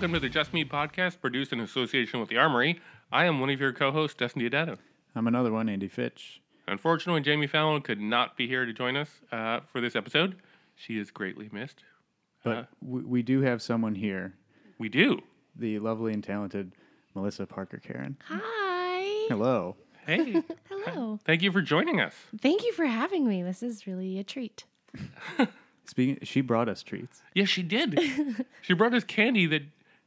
Hello and welcome to the Just Me podcast, produced in association with the Armory. I am one of your co-hosts, Dustin Diodato. I'm another one, Andy Fitch. Unfortunately, Jamie Fallon could not be here to join us uh, for this episode. She is greatly missed. But Uh. we, we do have someone here, We do. the lovely and talented Melissa Parker Caron. Hi. Hello. Hey, Hello. thank you for joining us. Thank you for having me. This is really a treat. Speaking, she brought us treats. Yes, she did. she brought us candy that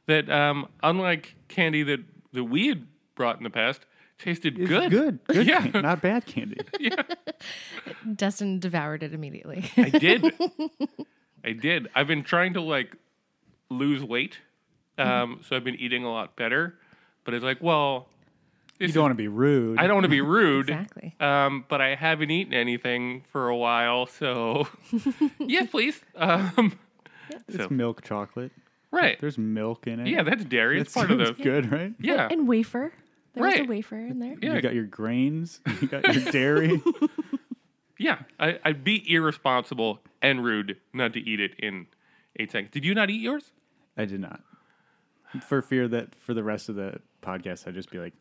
that um, unlike candy that that we had brought in the past, tasted It's good. good, good, Yeah. can- not bad candy. Dustin devoured it immediately. I did. I did. I've been trying to like lose weight, um, so I've been eating a lot better. But it's like, well, You don't is- want to be rude. I don't want to be rude. exactly. Um, but I haven't eaten anything for a while, so yes, please. Um, It's so- milk chocolate. Right. There's milk in it. Yeah, that's dairy. It's part of the good, right? yeah. And wafer. There was Right. a wafer in there. Yeah. You got your grains. You got your dairy. Yeah, I, I'd be irresponsible and rude not to eat it in eight seconds. Did you not eat yours? I did not. For fear that for the rest of the podcast, I'd just be like,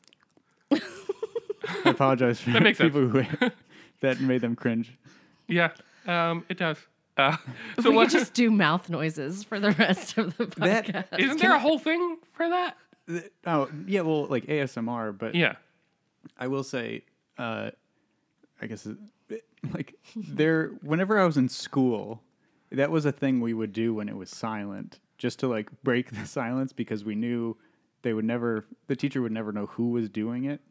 I apologize for That makes sense. people who that made them cringe. Yeah, um, it does. Uh, So so we what? could just do mouth noises for the rest of the podcast. Isn't there a whole thing for that? Oh yeah, well, like ASMR, but Yeah. I will say, uh, I guess, like there. Whenever I was in school, that was a thing we would do when it was silent, just to like break the silence because we knew they would never. The teacher would never know who was doing it,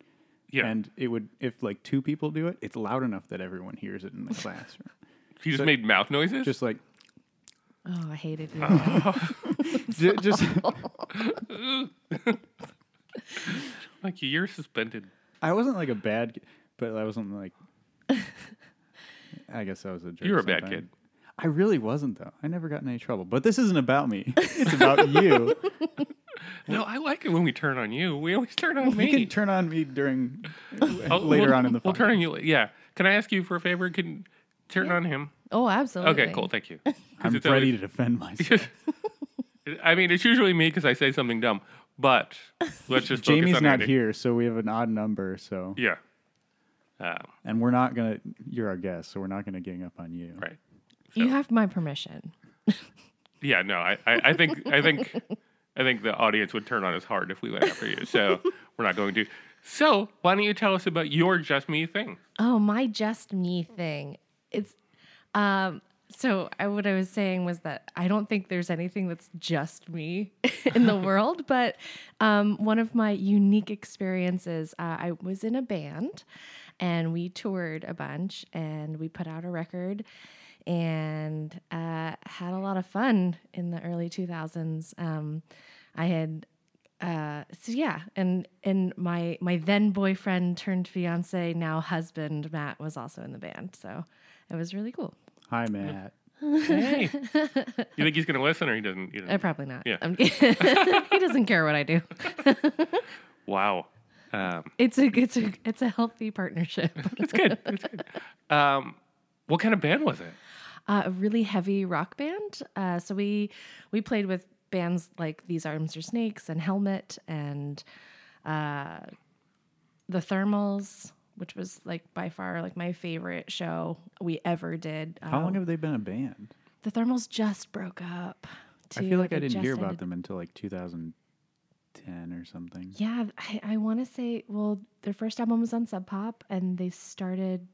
Yeah. and it would if like two people do it, it's loud enough that everyone hears it in the classroom. He just so- made mouth noises. just like, Oh, I hated you. ju- just. like you're suspended. I wasn't like a bad, ki- but I wasn't like. I guess I was a jerk. You're a bad sometimes. kid. I really wasn't though. I never got in any trouble. But this isn't about me. It's about you. No, I like it when we turn on you. We always turn on me. You can turn on me during Oh, later we'll- on in the. We'll turn on you. Yeah. Can I ask you for a favor? Can turn on him? Oh, absolutely. Okay, cool. Thank you. I'm ready always- to defend myself. I mean, it's usually me because I say something dumb. But let's just focus Jamie's on not Andy. here, so we have an odd number. So, Yeah. Um, and we're not gonna. You're our guest, so we're not gonna gang up on you. right. You have my permission. Yeah. No. I, I, I think. I think. I think the audience would turn on us hard if we went after you. So we're not going to. So why don't you tell us about your just me thing? Oh, my just me thing. It's um so I, what I was saying was that I don't think there's anything that's just me in the world, but um, one of my unique experiences, uh, I was in a band and we toured a bunch and we put out a record and uh, had a lot of fun in the early 2000s. Um, I had uh, so yeah, and and my my then boyfriend turned fiance, now husband Matt was also in the band, so it was really cool. Hi, Matt. Hey. you think he's going to listen or he doesn't? He doesn't? Uh, probably not. Yeah. I'm- he doesn't care what I do. wow. Um, It's a it's a it's a healthy partnership. it's good. It's good. Um, what kind of band was it? uh, a really heavy rock band. Uh, so we we played with bands like These Arms Are Snakes and Helmet and uh, the Thermals, which was like by far like my favorite show we ever did. How Uh, long have they been a band? the Thermals just broke up. I feel too. like I didn't hear about ended- them until like 2010 or something. Yeah, I, I want to say, well, their first album was on Sub Pop, and they started.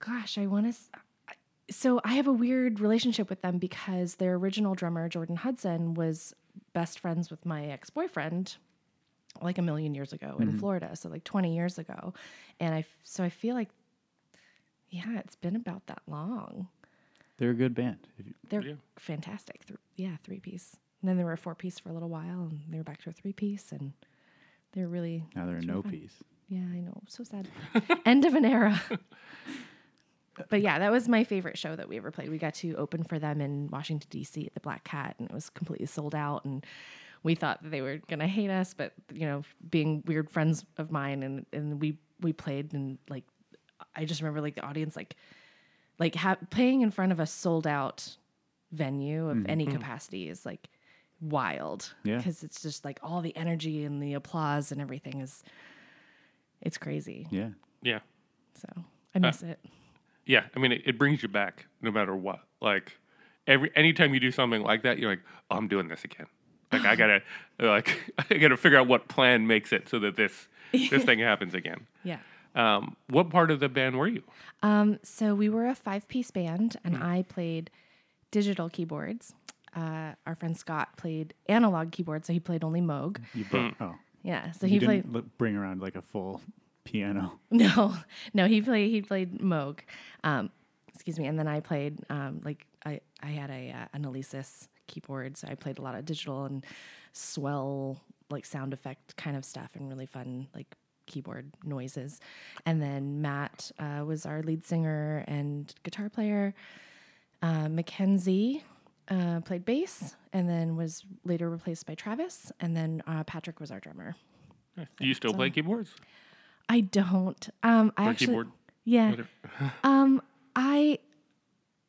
Gosh, I want to. So I have a weird relationship with them because their original drummer Jordan Hudson was best friends with my ex boyfriend, like a million years ago in mm-hmm. Florida. So like twenty years ago, and I so I feel like, yeah, it's been about that long. They're a good band. They're Yeah. fantastic. Th- yeah, three piece. And then they were a four piece for a little while, and they were back to a three piece, and they're really Now they're a no fun. piece. Yeah, I know. So sad. End of an era. but yeah, that was my favorite show that we ever played. We got to open for them in Washington D.C. at the Black Cat, and it was completely sold out. And we thought that they were gonna hate us, but you know, being weird friends of mine, and and we we played, and like I just remember like the audience like like ha- playing in front of a sold out venue of mm. any mm. capacity is like wild. Yeah. Because it's just like all the energy and the applause and everything is, it's crazy. Yeah. Yeah. So I miss uh, it. Yeah, I mean, it, it brings you back no matter what. Like every anytime you do something like that, you're like, oh, I'm doing this again. Like I gotta, like I gotta figure out what plan makes it so that this this thing happens again. Yeah. Um, what part of the band were you? Um, so we were a five piece band, and I played digital keyboards. Uh, our friend Scott played analog keyboards, so he played only Moog. You brought, oh, Yeah, so you he didn't played. l- bring around like a full piano. No, no, he played he played Moog. Um, excuse me, and then I played um, like I I had a uh, an Alesis keyboard, so I played a lot of digital and swell like sound effect kind of stuff and really fun like keyboard noises. And then Matt uh, was our lead singer and guitar player. Uh, Mackenzie uh, played bass and then was later replaced by Travis. And then uh, Patrick was our drummer. Do you still play keyboards? I don't. Um, I actually, keyboard? yeah. Um, I,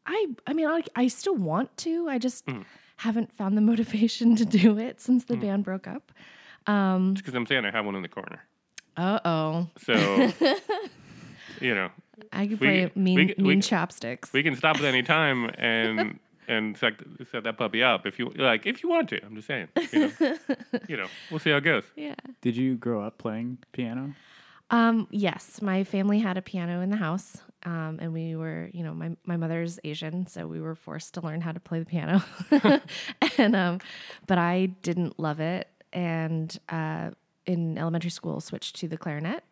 I, I mean, I, I still want to. I just Mm. Haven't found the motivation to do it since the band broke up. Um, Because I'm saying I have one in the corner. uh oh, So you know, I could We- play mean we- we- chopsticks. we can stop at any time and and set, set that puppy up if you like if you want to. I'm just saying. You know, you know we'll see how it goes. yeah. Did you grow up playing piano? Um, yes, my family had a piano in the house, um, and we were, you know, my my mother's Asian, so we were forced to learn how to play the piano. and um, but I didn't love it, and uh, in elementary school switched to the clarinet,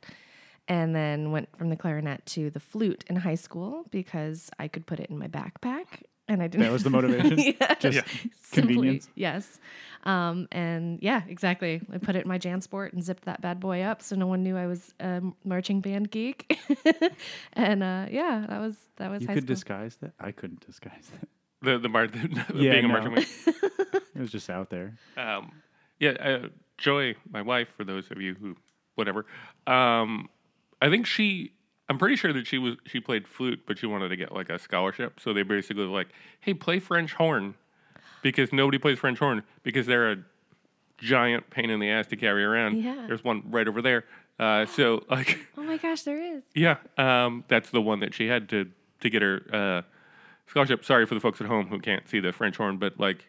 and then went from the clarinet to the flute in high school because I could put it in my backpack, and I didn't. That was the motivation. yeah. Just Yeah. Simply, convenience. yes. Um, and yeah, exactly. I put it in my JanSport and zipped that bad boy up so no one knew I was a marching band geek. and uh, yeah, that was that was You high could school. disguise that. I couldn't disguise that. The the, mar- the Yeah, being a no. marching band. It was just out there. Um, yeah, uh, Joy, my wife, for those of you who, whatever, um, I think she, I'm pretty sure that she was she played flute, but she wanted to get like a scholarship. So they basically were like, hey, play French horn, because nobody plays French horn because they're a giant pain in the ass to carry around. Yeah. There's one right over there. Uh, so like, Oh my gosh, there is. yeah, um, that's the one that she had to to get her uh, scholarship. Sorry for the folks at home who can't see the French horn, but like,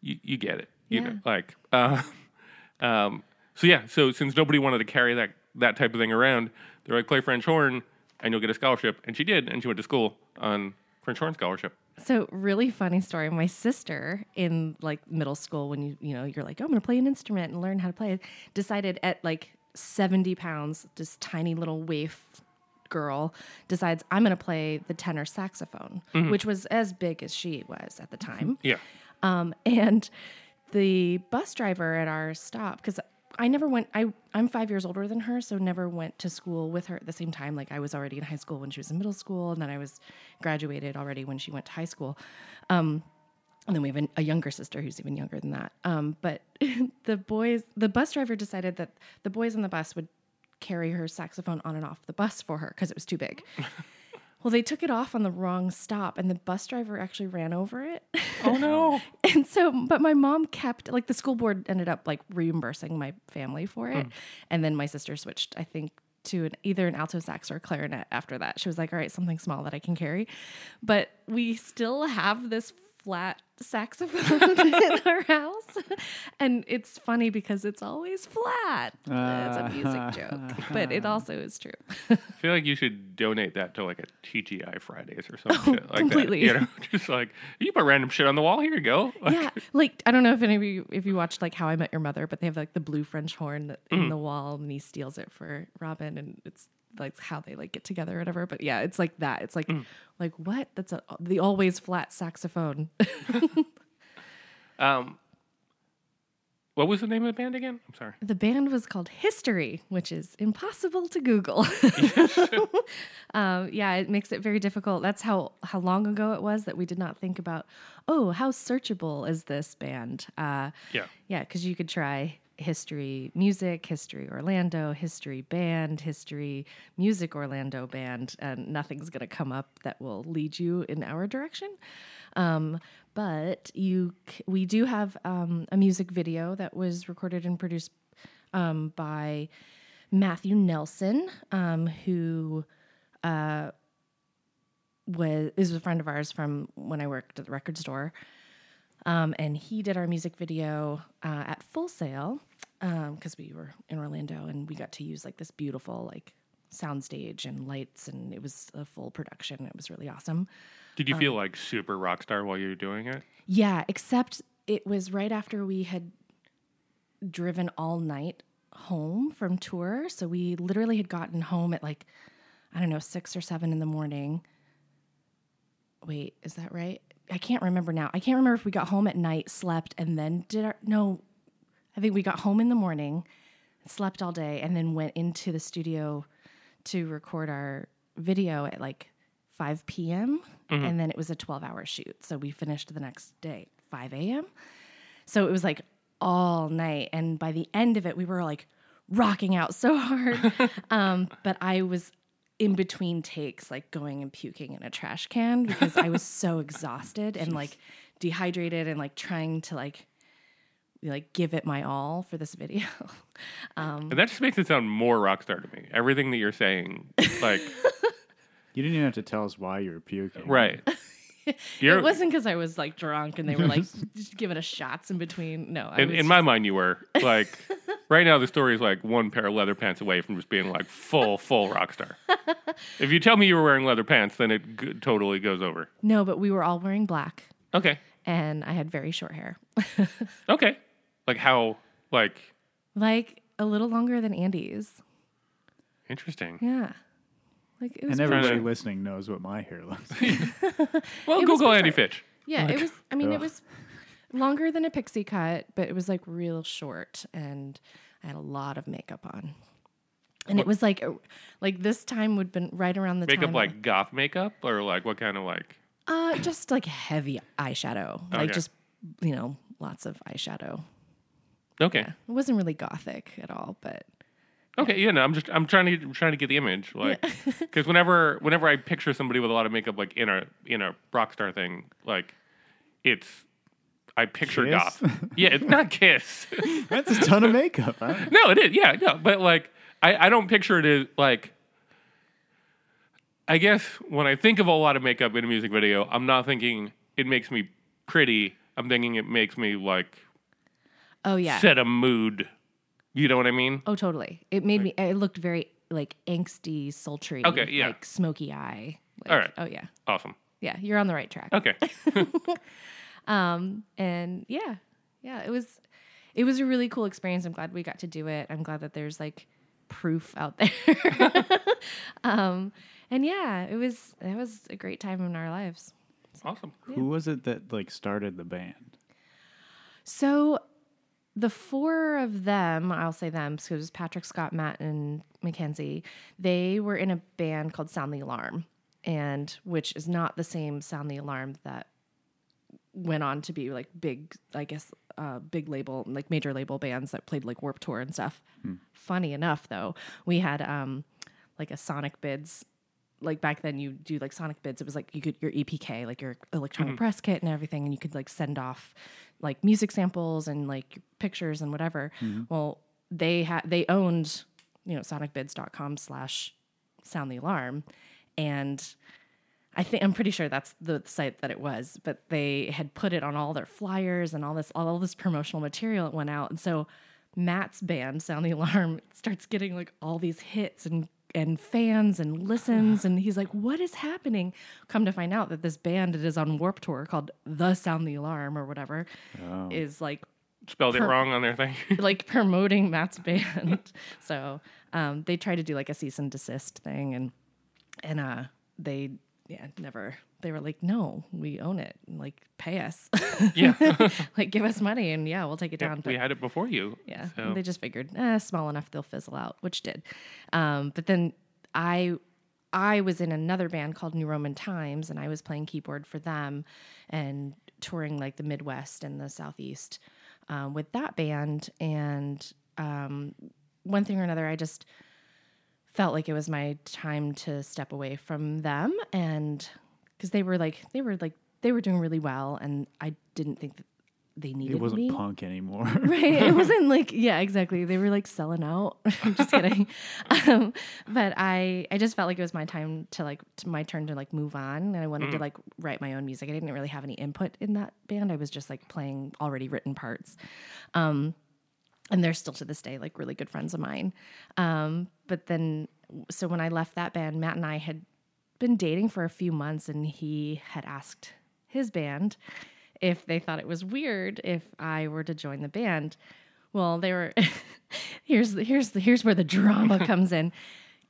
you, you get it. You know, Yeah. like, uh, um, so yeah. So since nobody wanted to carry that that type of thing around, they're like, play French horn, and you'll get a scholarship. And she did, and she went to school on French horn scholarship. So really funny story. My sister in like middle school, when you you know you're like, oh, I'm gonna play an instrument and learn how to play it, decided at like 70 pounds, this tiny little waif girl decides I'm gonna play the tenor saxophone, which was as big as she was at the time. Yeah. Um, and the bus driver at our stop, because I never went, I, I'm five years older than her, so never went to school with her at the same time. Like I was already in high school when she was in middle school, and then I was graduated already when she went to high school. Um, and then we have an, a younger sister who's even younger than that. Um, but the boys, the bus driver decided that the boys on the bus would carry her saxophone on and off the bus for her because it was too big. Well, they took it off on the wrong stop, and the bus driver actually ran over it. Oh no. and so but my mom kept like the school board ended up like reimbursing my family for it hmm. and then my sister switched i think to an, either an alto sax or a clarinet after that she was like all right something small that i can carry but we still have this flat saxophone in our house and it's funny because it's always flat it's a music ah. joke but it also is true I feel like you should donate that to like a TGI Fridays or something oh, like Oh, completely. that. You know, just like you put random shit on the wall. Here you go. Like, yeah, like I don't know if any of you if you watched like How I Met Your Mother, but they have like the blue French horn that, in mm. the wall, and he steals it for Robin, and it's like how they like get together or whatever. But yeah, it's like that. It's like like what? That's a the always flat saxophone. Um, what was the name of the band again? I'm sorry. the band was called History, which is impossible to Google. um, yeah, it makes it very difficult. That's how how long ago it was that we did not think about. Oh, how searchable is this band? Uh, Yeah. Yeah, because you could try history music, history Orlando, history band, history music Orlando band, and nothing's going to come up that will lead you in our direction. Um, but you, we do have um, a music video that was recorded and produced um, by Matthew Nelson, um, who was is a friend of ours from when I worked at the record store. Um, and he did our music video uh, at Full Sail because we were in Orlando and we got to use like this beautiful like soundstage and lights and it was a full production. It was really awesome. Did you feel like super rock star while you were doing it? Yeah, except it was right after we had driven all night home from tour. So we literally had gotten home at like, I don't know, six or seven in the morning. Wait, is that right? I can't remember now. I can't remember if we got home at night, slept, and then did our. No, I think we got home in the morning, slept all day, and then went into the studio to record our video at like 5 p.m. And then it was a 12 hour shoot. So we finished the next day, 5 a.m. So it was like all night. And by the end of it, we were like rocking out so hard. um, but I was in between takes, like going and puking in a trash can because I was so exhausted and like dehydrated and like trying to like like give it my all for this video. Um, and that just makes it sound more rock star to me. Everything that you're saying, like, You didn't even have to tell us why you were puking. right. It wasn't because I was like drunk and they were like just giving us shots in between. No, I in, in my mind, you were like, right now, the story is like one pair of leather pants away from just being like full, full rock star. if you tell me you were wearing leather pants, then it g- totally goes over. no, but we were all wearing black Okay. and I had very short hair, Okay. Like how, like, like a little longer than Andy's. interesting. Yeah, like it was. And pretty- everybody to- listening knows what my hair looks like. Well, It was Google Andy sure. Fitch. yeah, it was. I mean, it ugh. was longer than a pixie cut, but it was like real short, and I had a lot of makeup on. And it was like, a- like this time would been right around the time. Makeup time. like goth makeup or like what kind of like? uh, just like heavy eyeshadow, like Okay. just you know, lots of eyeshadow. Okay. It wasn't really gothic at all, but Okay, yeah, no, I'm just I'm trying to I'm trying to get the image, like, because whenever whenever I picture somebody with a lot of makeup, like in a in a rock star thing, like, it's I picture Kiss? goth. Yeah, it's not Kiss. That's a ton of makeup, huh? no, it is. Yeah, no, but like I I don't picture it as like. I guess when I think of a lot of makeup in a music video, I'm not thinking it makes me pretty. I'm thinking it makes me like oh yeah, set a mood. You know what I mean? oh totally. It made me. It looked very like angsty, sultry. Okay, yeah. like smoky eye. Like, All right. Oh yeah, Awesome. yeah. You're on the right track. Okay. Um, and yeah, yeah, it was, it was a really cool experience. I'm glad we got to do it. I'm glad that there's like proof out there. um, and yeah, it was, it was a great time in our lives. awesome. Who was it that like started the band? So the four of them, I'll say them, so it was Patrick, Scott, Matt, and Mackenzie. They were in a band called Sound the Alarm, and which is not the same Sound the Alarm that went on to be like big, I guess, uh, big label, like major label bands that played like Warp Tour and stuff. Funny enough, though, we had um, like a Sonicbids. Like back then, you do like Sonicbids. It was like you could your EPK, like your electronic press kit and everything, and you could like send off like music samples and like pictures and whatever. Mm-hmm. Well, they had they owned you know sonicbids.com slash sound the alarm and I think I'm pretty sure that's the site that it was, but they had put it on all their flyers and all this all this promotional material that went out. And so Matt's band, Sound the Alarm, starts getting like all these hits and and fans and listens and he's like, What is happening? Come to find out that this band that is on Warp Tour called The Sound the Alarm or whatever Oh. is like Spelled it wrong on their thing. like promoting Matt's band. so um, they try to do like a cease and desist thing, and and uh, they yeah never. They were like, no, we own it. Like pay us, yeah. like give us money, and yeah, we'll take it down. we had it before you. yeah, So they just figured, eh, small enough they'll fizzle out, which did. Um, but then I I was in another band called New Roman Times, and I was playing keyboard for them and touring like the Midwest and the Southeast um, with that band. And um, one thing or another, I just felt like it was my time to step away from them. And because they were like, they were like, they were doing really well. And I didn't think that they needed It wasn't me. punk anymore. right it wasn't like yeah exactly they were like selling out I'm just kidding um, but i i just felt like it was my time to like to my turn to like move on and i wanted to like write my own music i didn't really have any input in that band i was just like playing already written parts um and they're still to this day like really good friends of mine um but then so when i left that band matt and i had been dating for a few months and he had asked his band if they thought it was weird if I were to join the band. Well, they were here's the, here's the, here's where the drama comes in.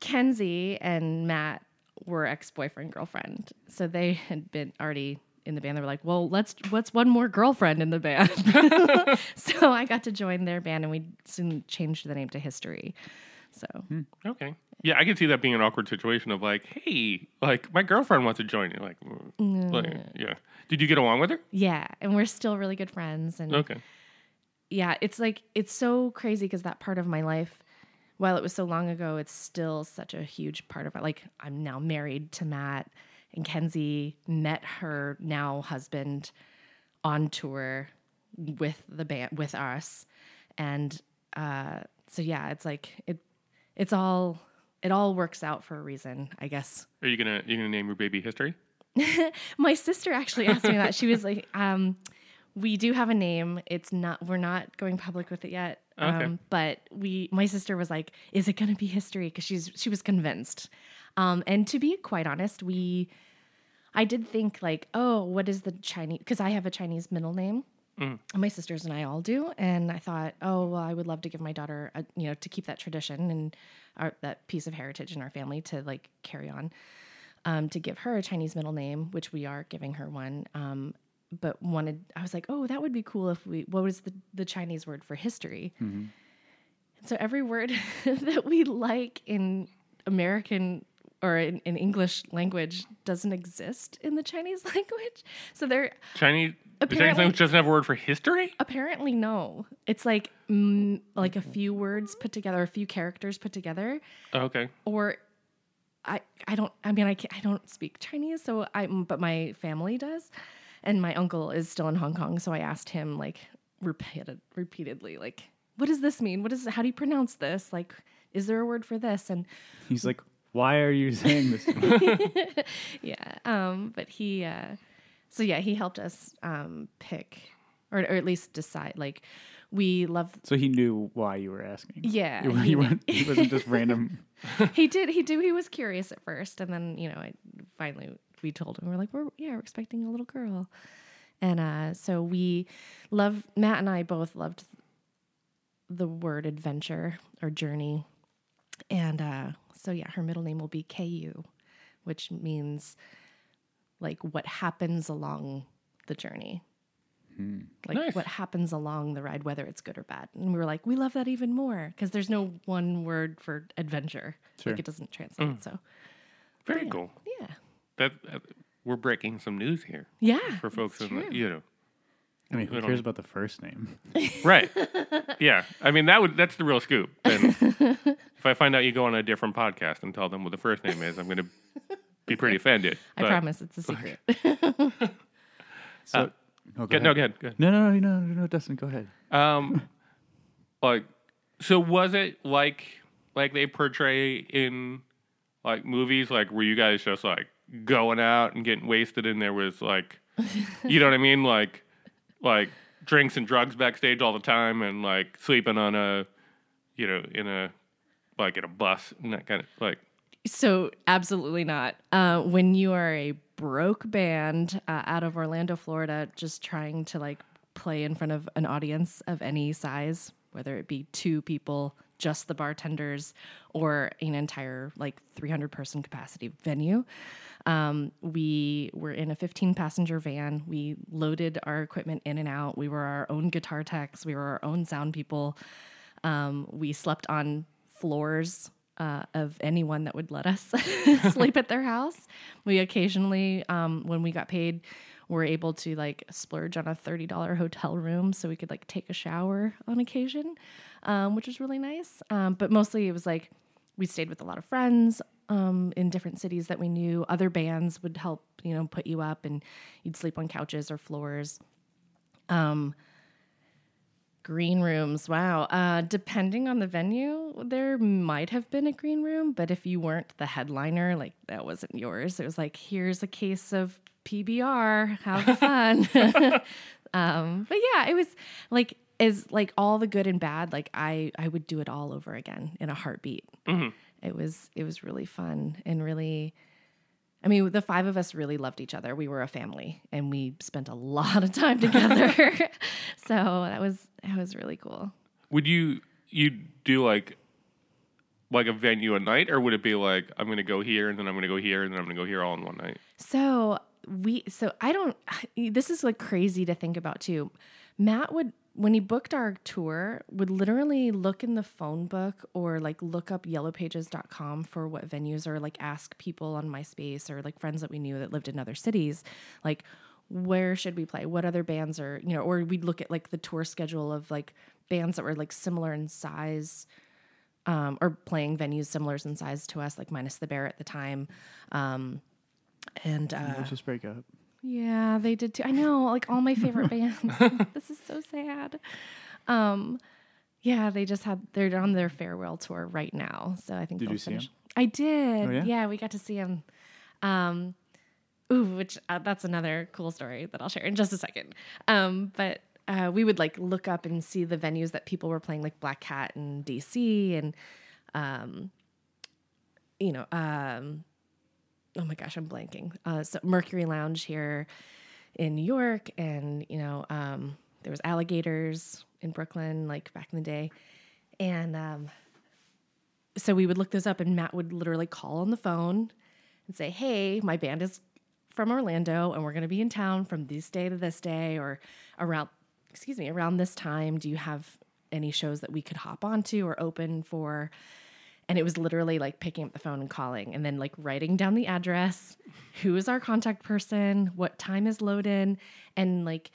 Kenzie and Matt were ex-boyfriend girlfriend. So they had been already in the band. They were like, "Well, let's what's one more girlfriend in the band?" so I got to join their band and we soon changed the name to History. So Okay. Yeah, I can see that being an awkward situation of like, hey, like my girlfriend wants to join you. Like, mm, like, yeah. Did you get along with her? yeah, and we're still really good friends and Okay. yeah, it's like it's so crazy because that part of my life, while it was so long ago, it's still such a huge part of my like I'm now married to Matt and Kenzie met her now husband on tour with the band with us. And uh so yeah, it's like it it's all it all works out for a reason, I guess. Are you gonna you gonna name your baby history? My sister actually asked me that. She was like, um, we do have a name. It's not we're not going public with it yet. Okay. Um, but we my sister was like, is it gonna be history? Because she's she was convinced. Um, and to be quite honest, we I did think like, oh, what is the Chinese because I have a Chinese middle name. And My sisters and I all do, and I thought, oh well, I would love to give my daughter, a, you know, to keep that tradition and our, that piece of heritage in our family to like carry on um, to give her a Chinese middle name, which we are giving her one. Um, but wanted, I was like, oh, that would be cool if we, what was the, the Chinese word for history? And so every word that we like in American or in, in English language doesn't exist in the Chinese language. So they're Chinese. The Chinese language doesn't have a word for history. apparently no. It's like mm, like a few words put together, a few characters put together, Oh, okay. or I I don't I mean I can't, I don't speak Chinese so I but my family does and my uncle is still in Hong Kong so I asked him like repeated repeatedly like what does this mean what is how do you pronounce this like is there a word for this and He's like, why are you saying this? yeah um but he uh so yeah he helped us um pick or, or at least decide like we love so he knew why you were asking. Yeah, he he, went, he wasn't just random. he did he do he was curious at first and then you know I, finally we told him we're like we're yeah we're expecting a little girl. And uh so we love matt and i both loved the word adventure or journey. And uh so yeah her middle name will be ku which means like what happens along the journey. Like Nice. what happens along the ride whether it's good or bad. And we were like we love that even more because there's no one word for adventure. Sure. like it doesn't translate so. Very cool. yeah That uh, we're breaking some news here yeah for folks in the, you know. I mean, who We don't- cares about the first name? Right. yeah. I mean that would that's the real scoop. And if I find out you go on a different podcast and tell them what the first name is, I'm going to be pretty offended. i But- promise it's a secret So, Uh, oh, go Go, no, go ahead. Go ahead. No, no, no, no, no, no, Dustin, go ahead. Um, like, so was it like like they portray in like movies? Like, were you guys just like going out and getting wasted, and there was like, you know what I mean? Like, like drinks and drugs backstage all the time, and like sleeping on a, you know, in a like in a bus and that kind of like. So absolutely not. Uh, when you are a broke band uh, out of Orlando, Florida, just trying to like play in front of an audience of any size, whether it be two people, just the bartenders, or an entire like 300 person capacity venue. Um, we were in a 15 passenger van. We loaded our equipment in and out. We were our own guitar techs. We were our own sound people. Um, we slept on floors uh, of anyone that would let us sleep at their house. We occasionally, um, when we got paid, were able to like splurge on a $30 hotel room so we could like take a shower on occasion, um, which was really nice. Um, but mostly it was like we stayed with a lot of friends um, in different cities that we knew. Other bands would help, you know, put you up and you'd sleep on couches or floors. Um, green rooms. Wow. Uh, depending on the venue, there might have been a green room, but if you weren't the headliner, like that wasn't yours. It was like, here's a case of PBR. Have fun. um, but yeah, it was like is like all the good and bad. Like I I would do it all over again in a heartbeat. It was it was really fun and really. I mean, the five of us really loved each other. We were a family, and we spent a lot of time together. so that was that was really cool. Would you you do like like a venue a night, or would it be like I'm going to go here and then I'm going to go here and then I'm going to go here all in one night? So we so I don't this is like crazy to think about too. Matt would when he booked our tour would literally look in the phone book or like look up yellowpages.com for what venues or like ask people on MySpace or like friends that we knew that lived in other cities like where should we play what other bands are you know or we'd look at like the tour schedule of like bands that were like similar in size um, or playing venues similar in size to us like minus the bear at the time um, and uh, just break up. Yeah, they did too. I know, like all my favorite bands. this is so sad. Um, yeah, they just had they're on their farewell tour right now. So I think Did they'll you see finish. 'em? I did. Oh, yeah? yeah? we got to see them. Um, ooh, which uh, that's another cool story that I'll share in just a second. Um, but uh, we would like look up and see the venues that people were playing, like Black Cat and DC, and um, you know, um, oh my gosh, I'm blanking. Uh, so Mercury Lounge here in New York, and you know, um, there was alligators in Brooklyn, like back in the day, and um, so we would look those up, and Matt would literally call on the phone and say, "Hey, my band is from Orlando, and we're going to be in town from this day to this day, or around, excuse me, around this time. Do you have any shows that we could hop onto or open for?" And it was literally like picking up the phone and calling and then like writing down the address, who is our contact person, what time is load in. And like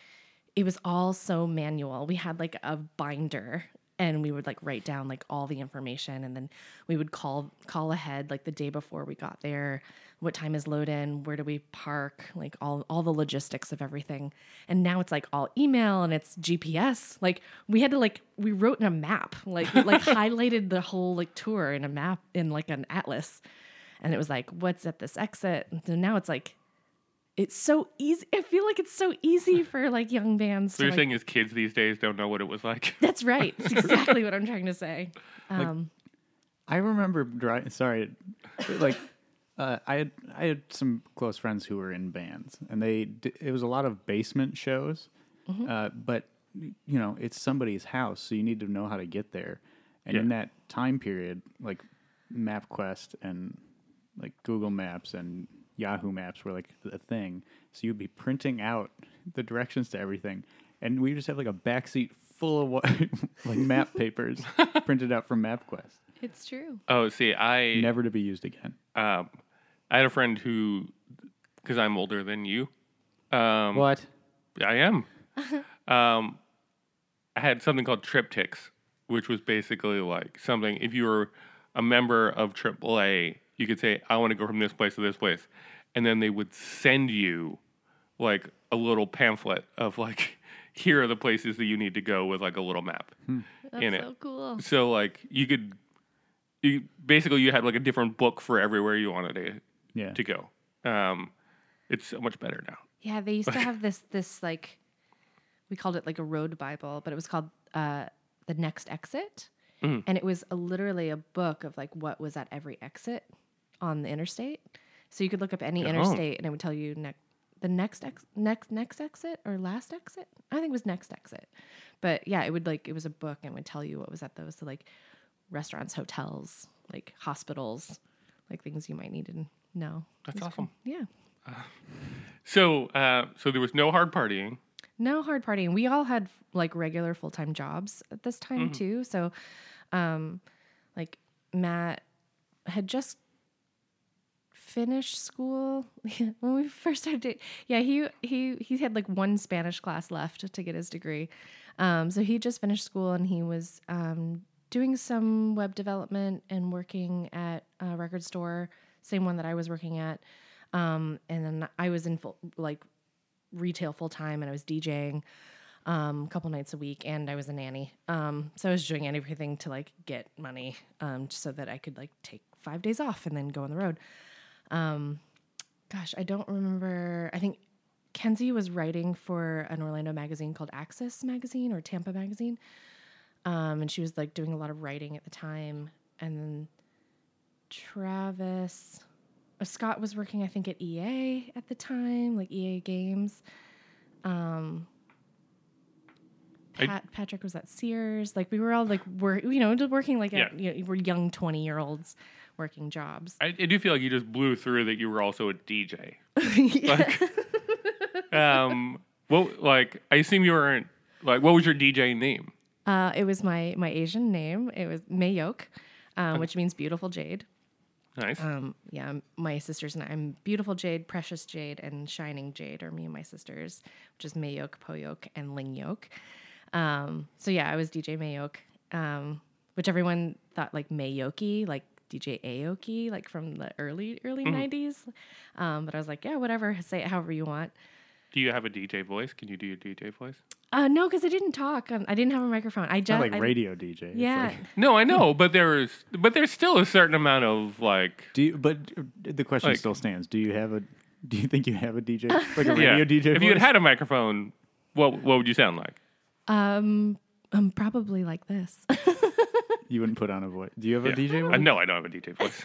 it was all so manual. We had like a binder and we would like write down like all the information and then we would call call ahead like the day before we got there what time is load in where do we park like all all the logistics of everything. And now it's like all email and it's gps like we had to like we wrote in a map like like highlighted the whole like tour in a map in like an atlas. And it was like what's at this exit? And so now it's like it's so easy i feel like it's so easy for like young bands So to you're like, saying is kids these days don't know what it was like? that's right. It's exactly what i'm trying to say. Um I remember driving. Sorry, like uh, I had I had some close friends who were in bands, and they d- it was a lot of basement shows. Uh, but you know, it's somebody's house, so you need to know how to get there. And in that time period, like MapQuest and like Google Maps and Yahoo Maps were like a thing. So you'd be printing out the directions to everything, and we just have like a backseat full of what, like map papers printed out from MapQuest it's true Oh, see, I never to be used again. um, I had a friend who, because I'm older than you. Um, What? I am. um, I had something called TripTiks, which was basically like something. If you were a member of AAA, you could say, "I want to go from this place to this place," and then they would send you like a little pamphlet of like, "Here are the places that you need to go" with like a little map that's in it. so cool So like you could, you basically you had like a different book for everywhere you wanted to Yeah. to go. Um, it's so much better now. Yeah, they used to have this this like we called it like a road bible, but it was called uh the next exit. Mm. And it was a, literally a book of like what was at every exit on the interstate. So you could look up any Oh. interstate and it would tell you next the next ex- next next exit or last exit. I think it was next exit. But yeah, it would like it was a book and would tell you what was at those so like restaurants, hotels, like hospitals, like things you might need to know. That's awesome. Yeah. So, uh, so there was no hard partying. No hard partying. We all had like regular full time jobs at this time Mm-hmm. too. So, um, like Matt had just finished school when we first started yeah he he he had like one spanish class left to get his degree um, so he just finished school and he was um, doing some web development and working at a record store same one that i was working at um, and then i was in full like retail full time and i was djing um, a couple nights a week, and I was a nanny. Um, so I was doing everything to like get money, um, so that I could like take five days off and then go on the road. Um, gosh, I don't remember. I think Kenzie was writing for an Orlando magazine called Access Magazine or Tampa Magazine, um, and she was like doing a lot of writing at the time. And then Travis, uh, Scott was working, I think, at EA at the time, like EA Games. Um, I- Pat, Patrick was at Sears. Like we were all like work, you know, working like at, Yeah. you know, we're young twenty year olds working jobs. I, I do feel like you just blew through that you were also a DJ. yeah. Um, well, like I assume you weren't like what was your DJ name? Uh, it was my my Asian name. It was Mayok, um, which means beautiful jade. Nice. Um, yeah, my sisters and I, I'm beautiful jade, precious jade, and shining jade are me and my sisters, which is Mayok, Poyok, and Lingyok. Um, so yeah, I was DJ Mayok, um, which everyone thought like Mayoki, like DJ Aoki, like from the early early Mm-hmm. 90s. Um, but I was like, yeah, whatever, say it however you want. Do you have a DJ voice? Can you do your DJ voice? Uh, no, because I didn't talk. Um, I didn't have a microphone. I Not just like I- radio DJ. It's Yeah, like- No, I know, but there's but there's still a certain amount of like do you, but the question Like- still stands. Do you have a? Do you think you have a DJ like a yeah. radio DJ? if you had had a microphone, what what would you sound like? um, um, probably like this. you wouldn't put on a voice. Do you have a Yeah. DJ? Uh, Voice? no, I don't have a DJ voice.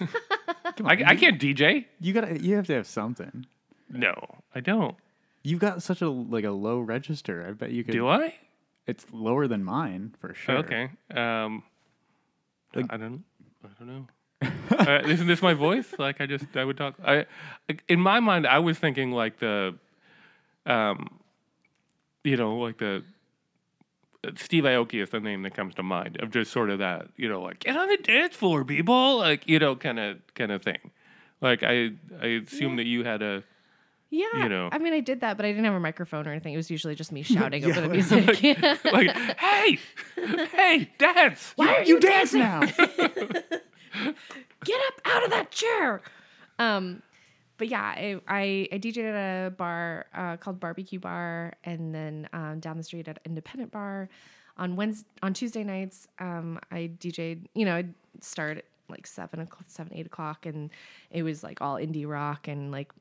Come I, on, I can't DJ. You got. to You have to have something. No, I don't. You've got such a like a low register. I bet you could. Do I? It's lower than mine for sure. Okay. Um, Like- I don't. I don't know. uh, isn't this my voice? Like I just I would talk. I in my mind I was thinking like the, um, you know, like the. uh, Steve Aoki is the name that comes to mind of just sort of that, you know, like get on the dance floor, people, like you know, kind of kind of thing. Like I I assume that you had a yeah, You know. I mean, I did that, but I didn't have a microphone or anything. It was usually just me shouting over the music. like hey hey dance Why are You you dance dancing? now. Get up out of that chair. Um, but yeah, I, I, I DJed at a bar uh, called Barbecue Bar, and then um, down the street at Independent Bar. On Wednesday, on Tuesday nights, um, I DJed. You know, I'd start at like seven o'clock, seven eight o'clock, and it was like all indie rock and like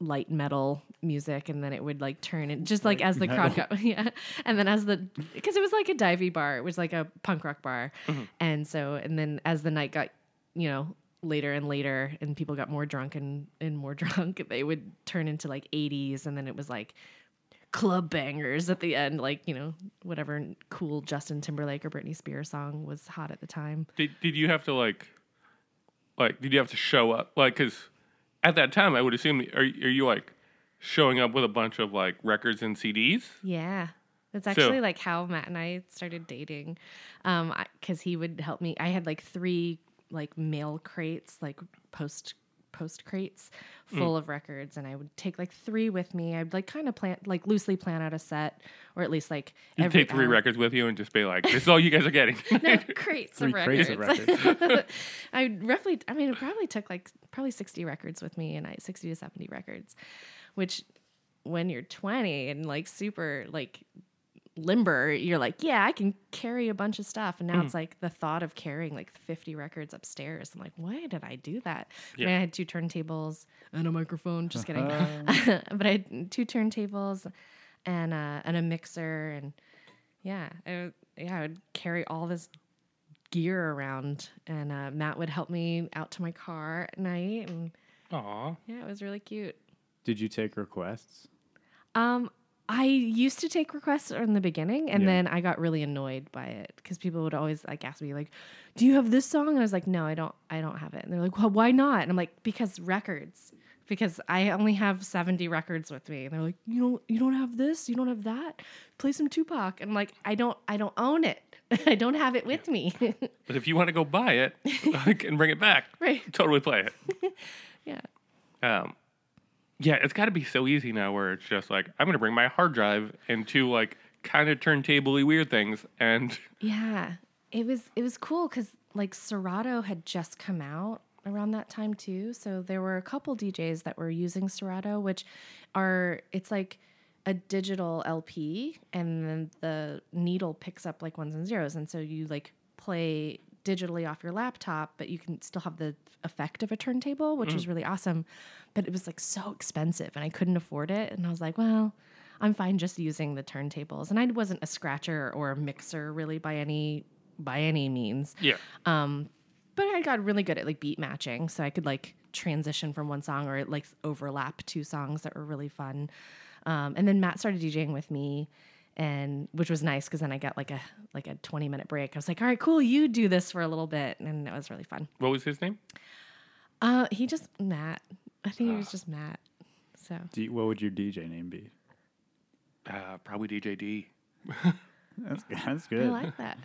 light metal music and then it would like turn and just like as the crowd got yeah. And then as the because it was like a divey bar it was like a punk rock bar. Mm-hmm. And so and then as the night got you know later and later and people got more drunk and and more drunk they would turn into like 80s and then it was like club bangers at the end like you know whatever cool justin timberlake or britney spears song was hot at the time. Did did you have to like, like did you have to show up? Like because at that time I would assume are are you like showing up with a bunch of like records and CDs? Yeah. That's So- actually like how Matt and I started dating. Um, cause he would help me. I had like three like mail crates, like post post crates Mm. full of records and I would take like three with me. I'd like kind of plan like loosely plan out a set or at least like You every take three hour. records with you and just be like, "This is all you guys are getting." no, crates of Three crates records. of I roughly, I mean, it probably took like probably 60 records with me and I 60 to 70 records, which when you're 20 and like super like limber, you're like, yeah, I can carry a bunch of stuff. And now it's like the thought of carrying like 50 records upstairs. I'm like, why did I do that? I, mean, I had two turntables and a microphone. Just kidding. Uh-huh. but I had two turntables and uh, and a mixer and yeah, I, would- yeah, I would carry all this gear around, and uh, Matt would help me out to my car at night, and Aw, yeah, it was really cute. Did you take requests? Um, I used to take requests in the beginning, and Yeah. then I got really annoyed by it because people would always like ask me like, "Do you have this song?" And I was like, "No, I don't. I don't have it." And they're like, "Well, why not?" And I'm like, "Because records." Because I only have 70 records with me. And they're like, "You don't you don't have this? You don't have that? Play some Tupac." And I'm like, "I don't I don't own it. I don't have it with me." but if you want to go buy it and bring it back, right. totally play it. Yeah. Um, yeah, it's got to be so easy now where it's just like I'm gonna bring my hard drive and two like kind of turntable weird things, and Yeah, it was it was cool because like Serato had just come out around that time too. So there were a couple DJs that were using Serato, which are it's like a digital LP, and then the needle picks up like ones and zeros, and so you like play digitally off your laptop, but you can still have the effect of a turntable, which was really awesome. But it was like so expensive, and I couldn't afford it, and I was like, well. I'm fine just using the turntables, and I wasn't a scratcher or a mixer really by any by any means. yeah, Um, But I got really good at like beat matching, so I could like transition from one song or like overlap two songs that were really fun. Um, and then Matt started DJing with me, and which was nice because then I got like a like a 20 minute break. I was like, all right, cool, you do this for a little bit, and it was really fun. what was his name? Uh, he just Matt. I think he was just Matt. So Do you- what would your DJ name be? Uh, probably DJ D. That's that's I like that.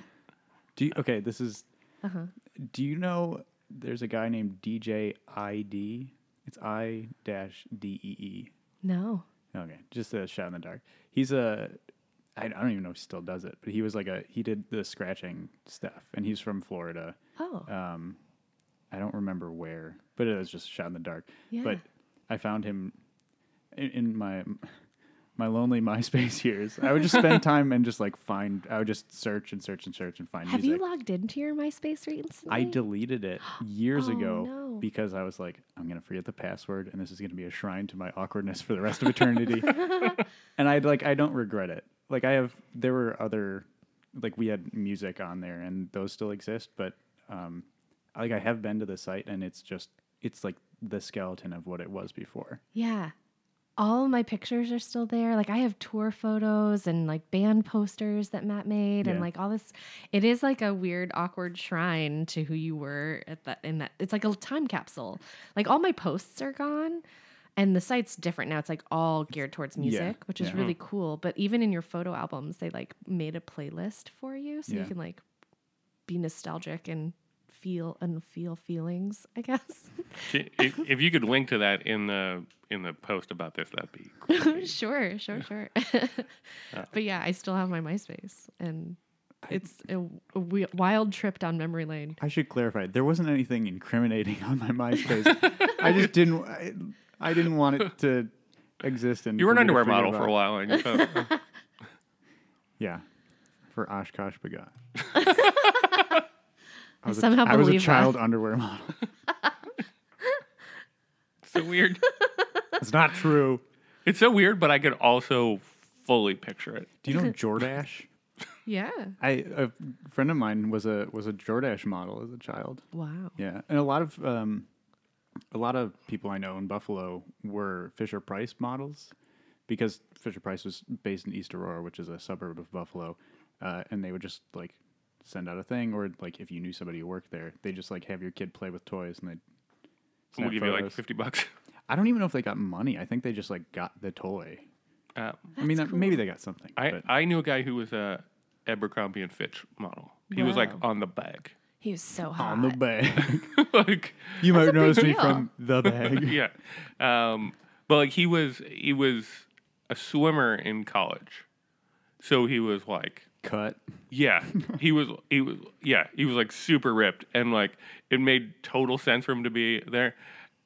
Do you, okay, this is. Uh-huh. Do you know there's a guy named DJ ID? It's I dash D E E. No. Okay, just a shot in the dark. He's a. I, I don't even know if he still does it, but he was like a. He did the scratching stuff, and he's from Florida. Oh. Um, I don't remember where, but it was just a shot in the dark. Yeah. But I found him in, in my my lonely MySpace years. I would just spend time and just like find. I would just search and search and search and find Have music. you logged into your MySpace recently? I deleted it years Oh, ago no. because I was like, I'm gonna forget the password, and this is gonna be a shrine to my awkwardness for the rest of eternity. and I like, I don't regret it. Like, I have, there were other, like, we had music on there, and those still exist, but um, like, I have been to the site, and it's just, it's like the skeleton of what it was before. Yeah. All my pictures are still there. Like I have tour photos and like band posters that Matt made and like all this it is like a weird awkward shrine to who you were at that in that it's like a time capsule. Like all my posts are gone and the site's different now. It's like all geared towards music, which is yeah. really hmm. cool. But even in your photo albums, they like made a playlist for you so Yeah. you can like be nostalgic and feel and feel feelings, I guess. if, if you could link to that in the in the post about this, that'd be great. sure, sure, sure. Uh, but yeah, I still have my MySpace, and it's a, a wi- wild trip down memory lane. I should clarify, there wasn't anything incriminating on my MySpace. I just didn't, I, I didn't want it to exist. And you were an for me to underwear forget model about for a it. while, and you thought, Yeah, for OshKosh B'gosh. I was, somehow a, I was a believe that. child underwear model. it's so weird. It's not true. It's so weird, but I could also fully picture it. Do you know Jordache? Yeah. I a friend of mine was a was a Jordache model as a child. Wow. Yeah, and a lot of um, a lot of people I know in Buffalo were Fisher Price models because Fisher Price was based in East Aurora, which is a suburb of Buffalo, uh, and they would just like send out a thing, or like if you knew somebody who worked there, they just like have your kid play with toys, and they. We'll snap give you like fifty bucks. I don't even know if they got money. I think they just like got the toy. Uh, I mean, That's uh, maybe they got something. I but I knew a guy who was a Abercrombie and Fitch model. He was like Wow. on the bag. He was so hot. on the bag. like you That's might a big notice me deal. from the bag. yeah. Um, but like he was he was a swimmer in college. So he was like Cut. yeah, he was he was yeah, he was like super ripped and like it made total sense for him to be there.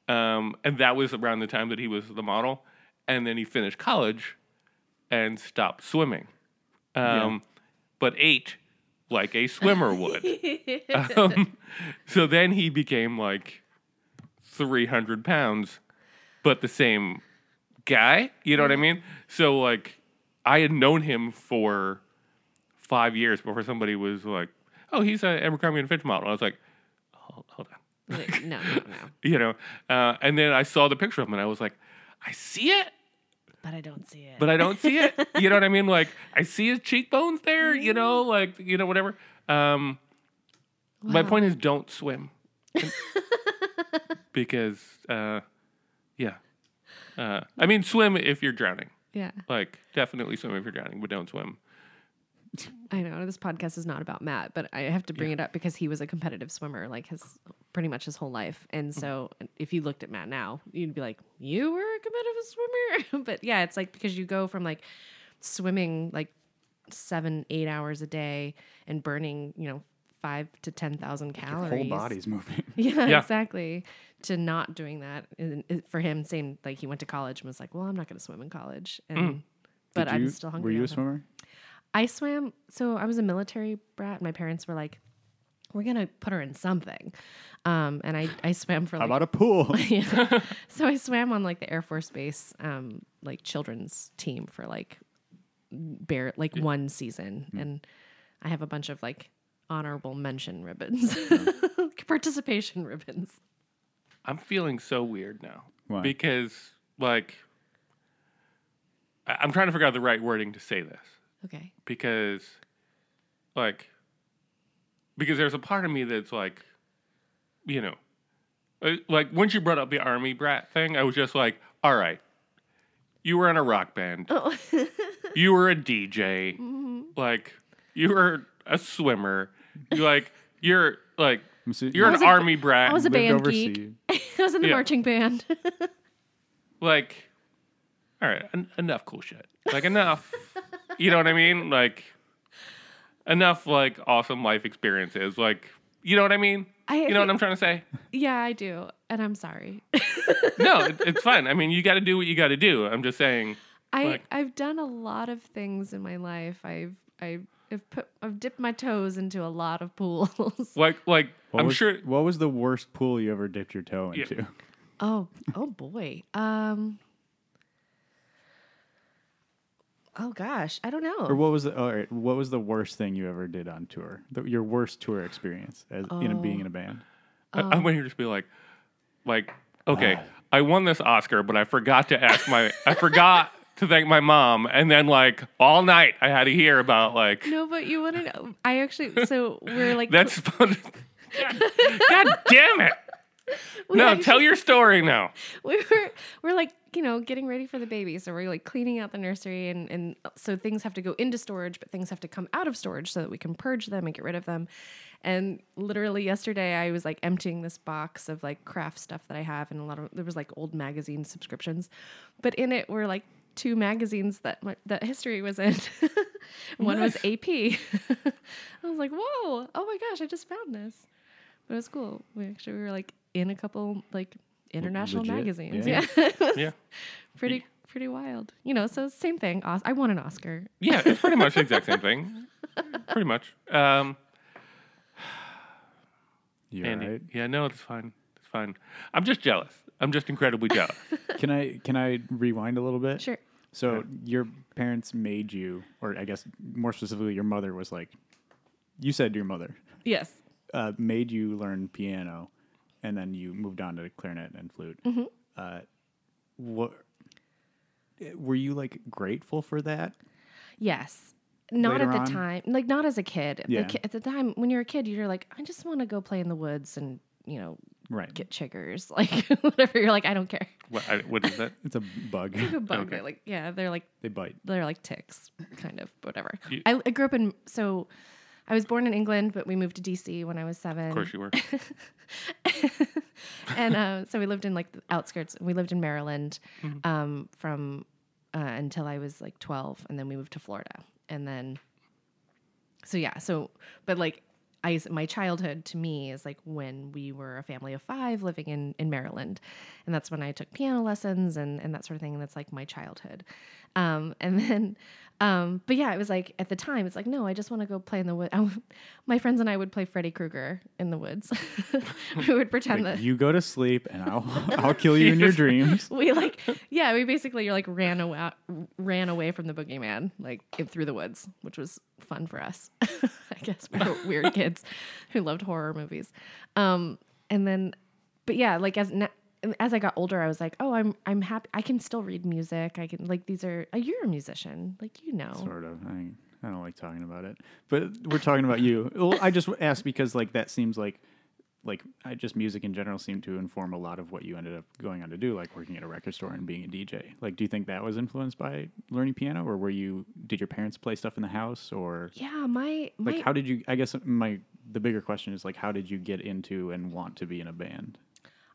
Um, and that was around the time that he was the model and then he finished college and stopped swimming. Um, but ate like a swimmer would. um, so then he became like 300 pounds, but the same guy. You know what I mean? So, like, I had known him for five years before somebody was like, oh, he's an Abercrombie and Fitch model. I was like, hold, hold on. No, no, no. You know? Uh, and then I saw the picture of him and I was like, I see it, But I don't see it. but I don't see it. You know what I mean? Like, I see his cheekbones there, you know, like, you know, whatever. Um, My point is, don't swim. because, uh, yeah. Uh, I mean, swim if you're drowning. yeah, Like, definitely swim if you're drowning, but don't swim. I know this podcast is not about Matt, but I have to bring it up because he was a competitive swimmer like his pretty much his whole life. And so mm-hmm. if you looked at Matt now, you'd be like, you were a competitive swimmer. but yeah, it's like because you go from like swimming like seven, eight hours a day and burning, you know, five to 10,000 Your calories. whole body's moving. Yeah, Yeah. exactly. To not doing that. And for him, same, like he went to college and was like, well, I'm not going to swim in college. And, mm. but Did I'm still hungry. Were you a the time. swimmer? I swam. So I was a military brat. My parents were like, we're going to put her in something. Um, and I, I swam for How like, about a pool? yeah. so I swam on like the Air Force Base, um, like children's team for like bare like one season, and I have a bunch of like honorable mention ribbons, participation ribbons. I'm feeling so weird now Why? because like I- I'm trying to figure out the right wording to say this Okay. because like because there's a part of me that's like you know uh, like once you brought up the army brat thing i was just like all right you were in a rock band Oh. you were a dj Mm-hmm. like you were a swimmer you like you're like you're an a- army brat I was a band geek. I was in the Yeah. marching band. like all right en- enough cool shit like enough you know what i mean like enough like awesome life experiences like you know what i mean I- you know what i'm trying to say yeah, I do, and I'm sorry. no it, it's fine i mean you got to do what you got to do i'm just saying I Like- I've done a lot of things in my life. I've I've I've put I've dipped my toes into a lot of pools. like like What i'm was, sure What was the worst pool you ever dipped your toe Yeah. into? Oh, oh boy. Um. Oh gosh, I don't know. Or what was the all right, what was the worst thing you ever did on tour? The, your worst tour experience as in a, being in a band? I, Oh. i'm going to just be like like okay i won this oscar but i forgot to ask my i forgot to thank my mom and then like all night i had to hear about like No, but you want to know? I actually. So we're like. that's fun God, God damn it we no actually- tell your story now we were we're like you know getting ready for the baby. So we're like cleaning out the nursery and and uh, so things have to go into storage but things have to come out of storage so that we can purge them and get rid of them. And literally yesterday i was like emptying this box of like craft stuff that i have and a lot of there was like old magazine subscriptions. But in it were like two magazines that my, that history was in. One was ap i was like whoa. Oh my gosh i just found this. But it was cool. We actually we were like in a couple like international legit, magazines. yeah. Yeah, It was Yeah. pretty pretty wild. You know, so same thing. Os- I won an Oscar. Yeah, it's pretty much the exact same thing. Pretty much. Um, You Andy. alright? Yeah, no, it's fine. It's fine. I'm just jealous. I'm just incredibly jealous. Can I can I rewind a little bit? Sure. So your parents made you, or I guess more specifically, your mother was like, you said your mother Yes. uh, made you learn piano, and then you moved on to clarinet and flute. Mm-hmm. Uh, what were you like grateful for that? Yes. Not Later at the on? time. Like not as a kid. The Yeah. ki- at the time when you're a kid, you're like, I just want to go play in the woods and you know Right. get chiggers, like whatever. You're like, I don't care. what, I, what is that? It's a bug. Like a bug. Okay. They're like yeah, they're like they bite. they're like ticks, kind of, whatever. You- I, I grew up in so I was born in England, but we moved to DC when I was seven. Of course you were. and uh, so we lived in like the outskirts. We lived in Maryland Mm-hmm. um, from uh, until I was like twelve, and then we moved to Florida, and then so yeah, so but like I my childhood to me is like when we were a family of five living in in Maryland, and that's when I took piano lessons and and that sort of thing, and that's like my childhood. Um, and then, um, but yeah, it was like at the time, it's like no, I just want to go play in the wood. my friends and I would play Freddy Krueger in the woods. we would pretend Like, that you go to sleep, and I'll I'll kill you in your dreams. we like yeah we basically you're like ran away ran away from the boogeyman like in, through the woods which was fun for us i guess we were weird kids who loved horror movies um and then but yeah like as na- as i got older i was like oh i'm i'm happy i can still read music i can like these are uh, you're a musician like you know Sort of. I, I don't like talking about it, but we're talking about you. Well, I just asked because like that seems like like I just music in general seemed to inform a lot of what you ended up going on to do, like working at a record store and being a DJ. Like, do you think that was influenced by learning piano, or were you did your parents play stuff in the house, or yeah my my like how did you? I guess my the bigger question is like, how did you get into and want to be in a band?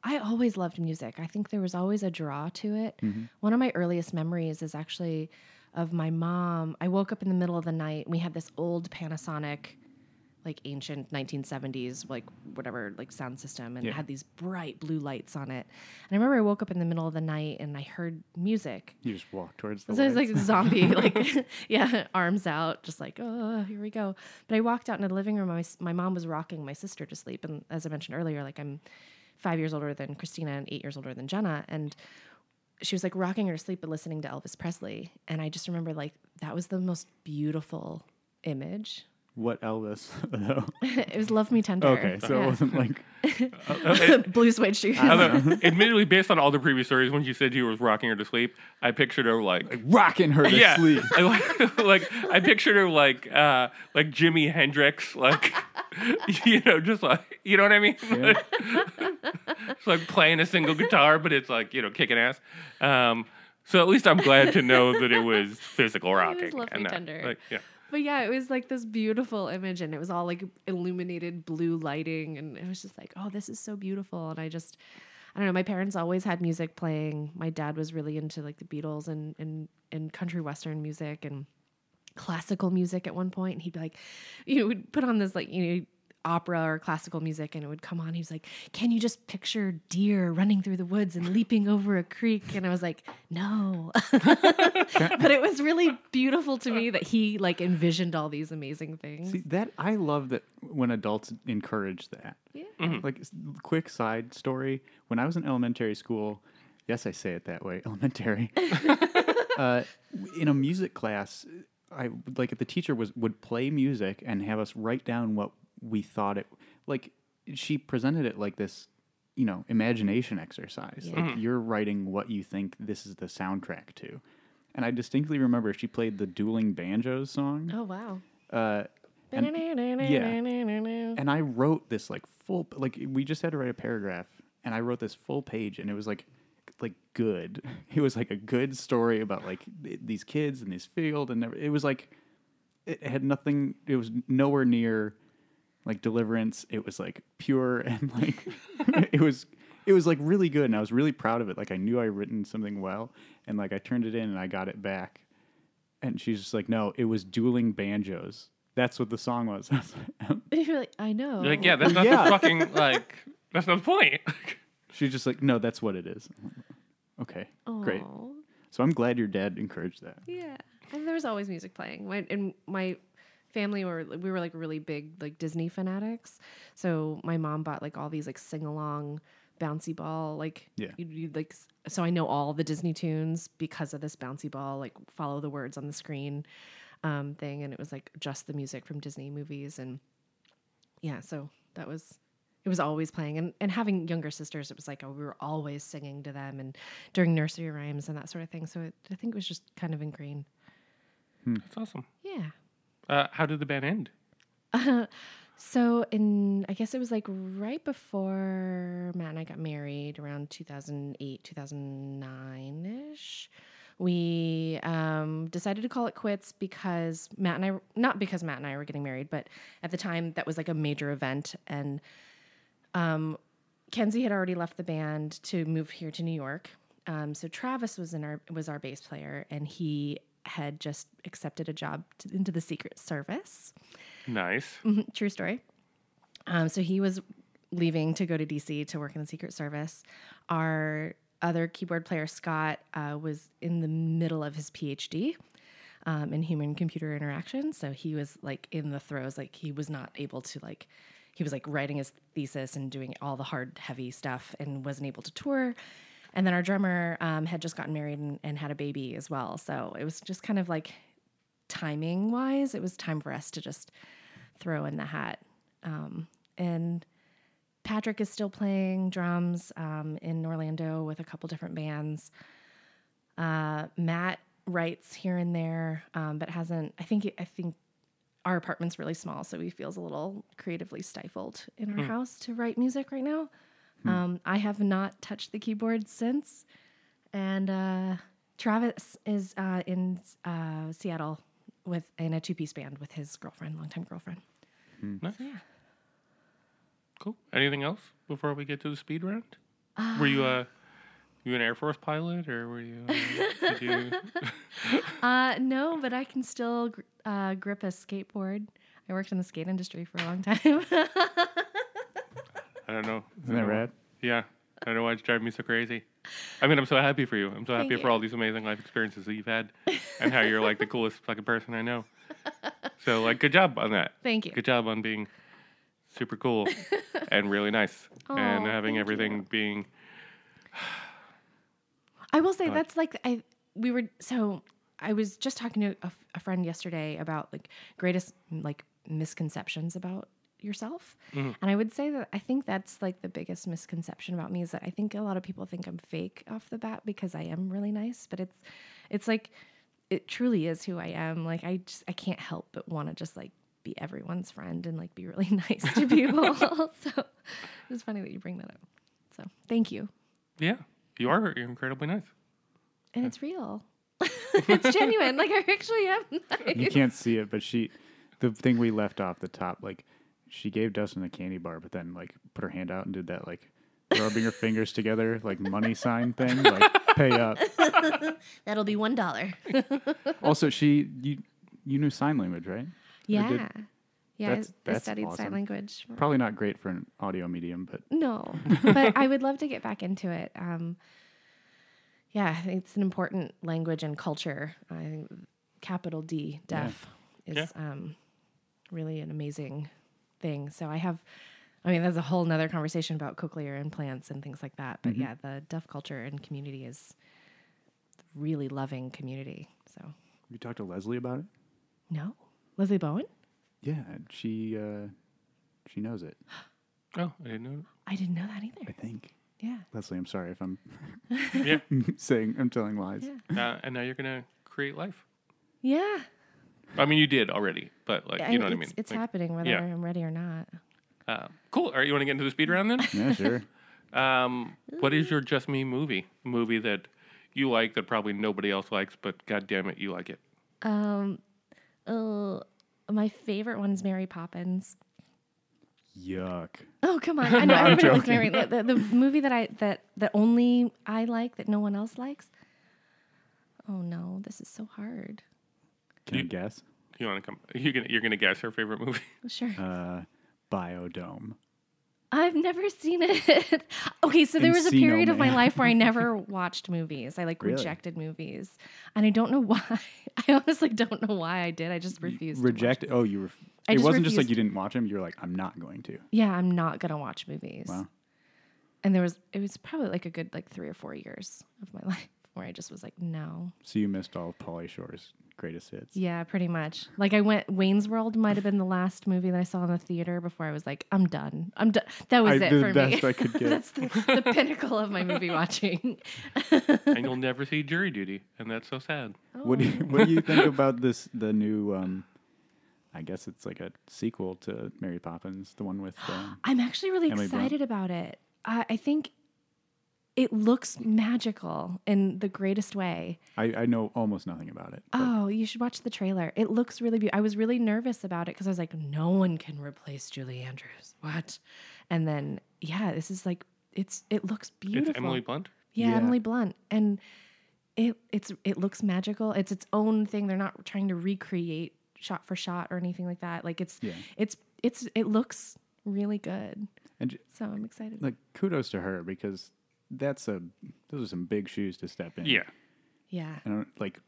I always loved music. I think there was always a draw to it. Mm-hmm. One of my earliest memories is actually of my mom. I woke up in the middle of the night. We had this old Panasonic, like ancient 1970s, like whatever, like sound system, and it had these bright blue lights on it. And I remember I woke up in the middle of the night and I heard music. You just walk towards the So it's lights. like zombie, like yeah, arms out, just like oh, here we go. But I walked out into the living room. My my mom was rocking my sister to sleep, and as I mentioned earlier, like I'm five years older than Christina and eight years older than Jenna, and she was like rocking her to sleep, but listening to Elvis Presley. And I just remember like that was the most beautiful image. what Elvis though? it was "Love Me Tender." okay, so Yeah. it wasn't like blue suede shoes. Although, admittedly, based on all the previous stories, when you said you was rocking her to sleep, I pictured her like, rocking her to yeah, sleep. I like, like I pictured her like uh like Jimi Hendrix, like you know, just like you know what I mean. it's like playing a single guitar, but it's like you know kicking ass. Um, so at least I'm glad to know that it was physical rocking. Me not- Tender. like, yeah. But yeah, it was like this beautiful image, and it was all like illuminated blue lighting, and it was just like, oh, this is so beautiful. And I just, I don't know. My parents always had music playing. My dad was really into like the Beatles and and and country western music and classical music at one point. And he'd be like, you know, would put on this like you know opera or classical music, and it would come on. He was like, "Can you just picture deer running through the woods and leaping over a creek?" And I was like, "No," but it was really beautiful to me that he like envisioned all these amazing things. See that I love that when adults encourage that. yeah. Like quick side story: when I was in elementary school, yes, I say it that way, elementary. uh, in a music class, I like the teacher was would play music and have us write down what we thought it like. She presented it like this, you know, imagination exercise. Like you're writing what you think this is the soundtrack to. And I distinctly remember she played the dueling banjos song. Oh wow. Uh, and- and I wrote this like full like we just had to write a paragraph and I wrote this full page and it was like like good. It was like a good story about like these kids in this field and it was like it had nothing it was nowhere near like deliverance. It was like pure and like it was it was like really good and I was really proud of it. Like I knew I written something well and like I turned it in and I got it back. And she's just like, "No, it was dueling banjos." That's what the song was. Oh. You're like, I know. You're like, yeah, that's not Yeah. the fucking like that's not the point. She's just like, no, that's what it is. Okay, great. Aw. So I'm glad your dad encouraged that. Yeah, and there was always music playing. My and my family were we were like really big like Disney fanatics. So my mom bought like all these like sing along bouncy ball like Yeah. you'd, you'd, like s- so I know all the Disney tunes because of this bouncy ball like follow the words on the screen um thing and it was like just the music from Disney movies and yeah so that was it was always playing and, and having younger sisters it was like oh, we were always singing to them and during nursery rhymes and that sort of thing. So it, i think it was just kind of ingrained. That's awesome. yeah. Uh, how did the band end? so in i guess it was like right before matt and i got married around 2008 2009ish we um, decided to call it quits because matt and i not because matt and i were getting married but at the time that was like a major event. And um, Kenzie had already left the band to move here to New York. Um, so Travis was in our was our bass player, and he had just accepted a job to, into the Secret Service. Nice. Mhm, True story. Um, so he was leaving to go to DC to work in the Secret Service. Our other keyboard player, Scott, uh, was in the middle of his PhD um, in human computer interaction. So he was like in the throes, like he was not able to like, he was like writing his thesis and doing all the hard, heavy stuff and wasn't able to tour. And then our drummer um, had just gotten married and, and had a baby as well. So it was just kind of like timing wise, it was time for us to just throw in the hat. Um, and Patrick is still playing drums um, in Orlando with a couple different bands. Uh, Matt writes here and there, um, but hasn't. I think. I think our apartment's really small, so he feels a little creatively stifled in our house to write music right now. Um, I have not touched the keyboard since, and uh, Travis is uh, in uh, Seattle with in a two piece band with his girlfriend, longtime girlfriend. Nice. So yeah. Cool. Anything else before we get to the speed round? were you uh, you an Air Force pilot or were you? Uh, you? Uh, no, but I can still gr- uh, grip a skateboard. I worked in the skate industry for a long time. I don't know. Isn't that rad? Yeah. I don't know why it's driving me so crazy. I mean, I'm so happy for you. I'm so Thank happy for all these amazing life experiences that you've had and how you're like the coolest fucking person I know. So, like, good job on that. Thank you. Good job on being super cool and really nice and having everything you. being. I will say God. that's like I we were so I was just talking to a, f- a friend yesterday about like greatest like misconceptions about yourself. Mm-hmm. And I would say that I think that's like the biggest misconception about me is that I think a lot of people think I'm fake off the bat because I am really nice, but it's it's like it truly is who I am. Like I just I can't help but want to just like be everyone's friend and like be really nice to people. so it's funny that you bring that up. So thank you. Yeah. You are incredibly nice. and it's real. it's genuine. Like I actually am. You can't see it, but she, the thing we left off the top, like she gave Dustin a candy bar, but then like put her hand out and did that like rubbing her fingers together like money sign thing, like pay up. That'll be one dollar. Also, she you you knew sign language, right? Yeah. did- yeah, That's- I, I studied awesome. sign language. Probably not great for an audio medium, but No, but I would love to get back into it. Um, yeah, it's an important language and culture. I think capital D, deaf, is Yeah. um, really an amazing thing. So I have, I mean, there's a whole nother conversation about cochlear implants and things like that. But yeah, the deaf culture and community is really loving community. So have you talked to Leslie about it. no, Leslie Bowen. Yeah, she uh, she knows it. Oh, I didn't know. I didn't know that either. I think Yeah. Leslie. I'm sorry if I'm Yeah. saying I'm telling lies. Yeah. Uh, and now you're gonna create life. Yeah. I mean, you did already, but like, you know what I mean. It's Like, happening whether yeah. I'm ready or not. Uh, cool. All right, you want to get into the speed round then? Yeah, sure. Um, what is your just me movie? Movie that you like that probably nobody else likes, but god damn it, you like it. Um, uh, my favorite one is Mary Poppins. Yuck. Oh come on! I know I'm everybody likes. Mary. The, the movie that I that that only I like that no one else likes. Oh no, this is so hard. Can I You- guess? You want to come? You're gonna you're gonna guess her favorite movie. Sure, Uh, Biodome. I've never seen it. okay, so there was a period of my life where I never watched movies. I like Really? rejected movies, and I don't know why. I honestly don't know why I did. I just refused. to watch Reject. Oh, you were. I it just wasn't just like you didn't watch them. You were like, I'm not going to. Yeah, I'm not gonna watch movies. Wow. And there was it was probably like a good like three or four years of my life where I just was like, no. So you missed all of Pauly Shore's greatest hits. Yeah, pretty much. Like I went Wayne's World might have been the last movie that I saw in the theater before I was like, I'm done. I'm done. That was I- it the for best me. I could get. that's the, the pinnacle of my movie watching. and you'll never see Jury Duty, and that's so sad. What do you, What do you think about this? The new. Um, I guess it's like a sequel to Mary Poppins, the one with. Um, I'm actually really Emily Blunt. excited about it. I, I think it looks magical in the greatest way. I, I know almost nothing about it. but Oh, you should watch the trailer. It looks really beautiful. I was really nervous about it because I was like, no one can replace Julie Andrews. What? And then, yeah, this is like, it's it looks beautiful. It's Emily Blunt. yeah, Yeah. Emily Blunt, and it it's it looks magical. It's its own thing. They're not trying to recreate shot for shot or anything like that. Like it's Yeah. it's it's it looks really good. And j- So I'm excited. like kudos to her because that's a those are some big shoes to step in. Yeah. yeah. I don't like.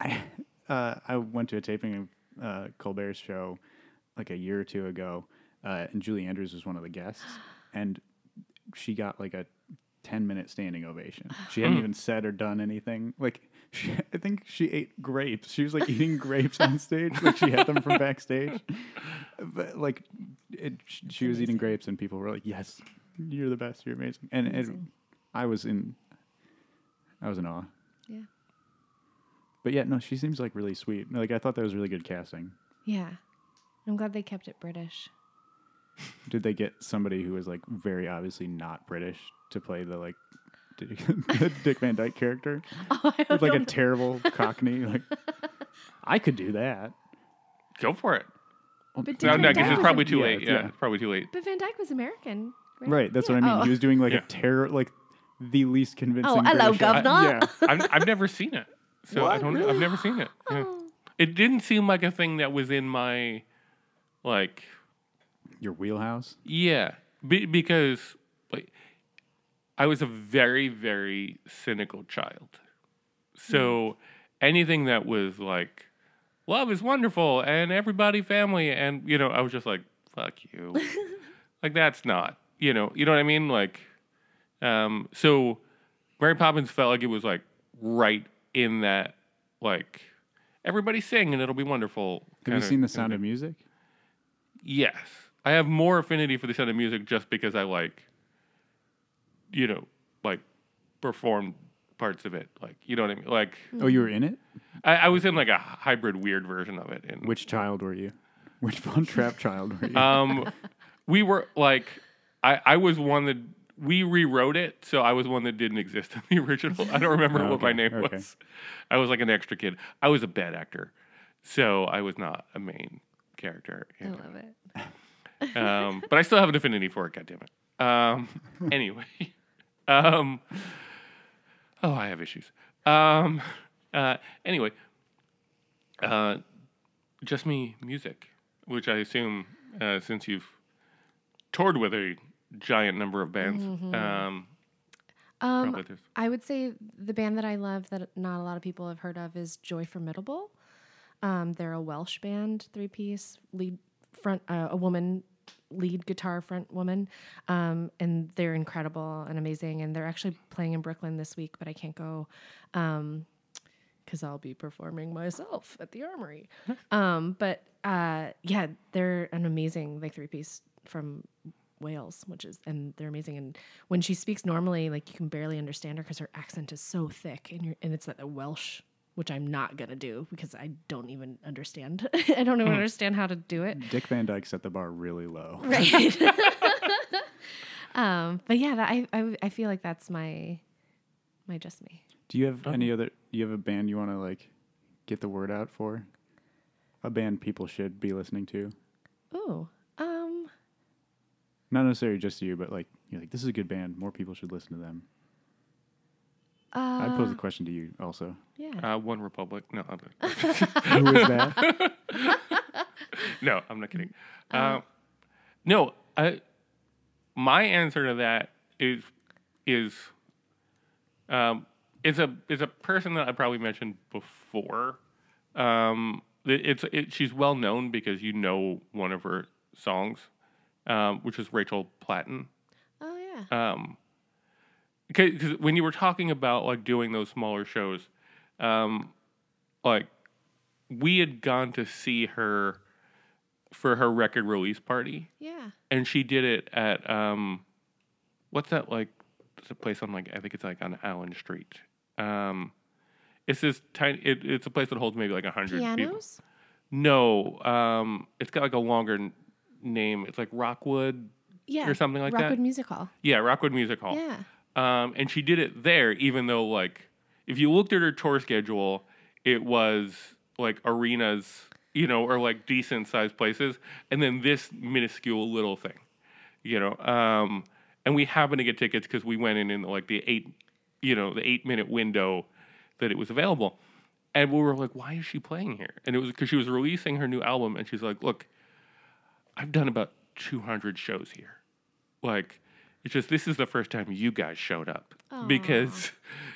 I uh, I went to a taping of uh, Colbert's show like a year or two ago, uh, and Julie Andrews was one of the guests, and she got like a ten minute standing ovation. She hadn't even said or done anything. Like she, I think she ate grapes. She was like eating grapes on stage, like she had them from backstage. But like, it, she, she was eating grapes, and people were like, "Yes, you're the best. You're amazing." And it, Amazing. I was in, I was in awe. Yeah. But yeah, no, she seems like really sweet. Like I thought that was really good casting. Yeah. I'm glad they kept it British. Did they get somebody who was like very obviously not British to play the like Dick, the Dick Van Dyke character Oh, with like a don't terrible Cockney? Like I could do that. Go for it. Oh, but No, no, because it's probably a- too Yeah, late. yeah. Yeah, probably too late. But Van Dyke was American. Right, Right, that's Yeah. what I mean. Oh. He was doing like Yeah. a terror, like the least convincing. Oh, hello, British accent. governor. Yeah, I've, I've never seen it, so I don't. know. I've never seen it. Yeah. Oh. It didn't seem like a thing that was in my, like, your wheelhouse. yeah, be, because like, I was a very very cynical child, so hmm. anything that was like, love is wonderful and everybody family and you know I was just like fuck you, like that's not you know you know what I mean like, um so Mary Poppins felt like it was like right in that like everybody sing and it'll be wonderful. Have you seen The Sound of Music? Yes, I have more affinity for the Sound of Music just because I like, you know, like performed parts of it. Like you know what I mean? Like Oh, you were in it. I, I was in like a hybrid weird version of it. And Which child were you? Which Von Trapp child were you? um, we were like, I I was one that we rewrote it, so I was one that didn't exist in the original. I don't remember Oh, what my name okay. was. I was like an extra kid. I was a bad actor, so I was not a main character. I love it. um, but I still have an affinity for it. God damn it. Um, anyway, um, oh, I have issues. Um, uh, anyway, uh, just me music, which I assume uh, since you've toured with a giant number of bands, Mm-hmm. um, Um, I would say the band that I love that not a lot of people have heard of is Joy Formidable. Um, they're a Welsh band, three piece, lead front, uh, a woman lead guitar front woman, um, and they're incredible and amazing. And they're actually playing in Brooklyn this week, but I can't go because I'll be performing myself at the Armory. um, but uh, yeah, they're an amazing like three piece from Wales, which is and they're amazing. And when she speaks normally, like you can barely understand her because her accent is so thick, and you're and it's that Welsh, which I'm not gonna do because I don't even understand. I don't even understand how to do it. Dick Van Dyke set the bar really low. Right. um, but yeah, that, I, I I feel like that's my my just me. Do you have any other? You have a band you want to like get the word out for? A band people should be listening to. Oh, um, Not necessarily just you, but like you're like this is a good band. More people should listen to them. I'd pose a question to you also. yeah. uh, One Republic. No, I'm Who is that? no, I'm not kidding. Um, no, I, my answer to that is is um, is a is a person that I probably mentioned before. Um, it- it's it, she's well known because you know one of her songs, um, which is Rachel Platten. oh yeah. Um, because when you were talking about like doing those smaller shows, um, like we had gone to see her for her record release party, yeah. and she did it at um, what's that like? It's a place on like I think it's like on Allen Street. Um, it's this tiny. It, it's a place that holds maybe like a hundred people. Pianos. No, um, it's got like a longer name. It's like Rockwood. Yeah. Or something like that? Rockwood Music Hall. Yeah, Rockwood Music Hall. Yeah. Um, and she did it there, even though like if you looked at her tour schedule, it was like arenas, you know, or like decent sized places, and then this minuscule little thing, you know. Um, and we happened to get tickets because we went in in like the eight, you know, the eight minute window that it was available, and we were like, why is she playing here? And it was because she was releasing her new album, and she's like, look, I've done about two hundred shows here, like. It's just this is the first time you guys showed up because,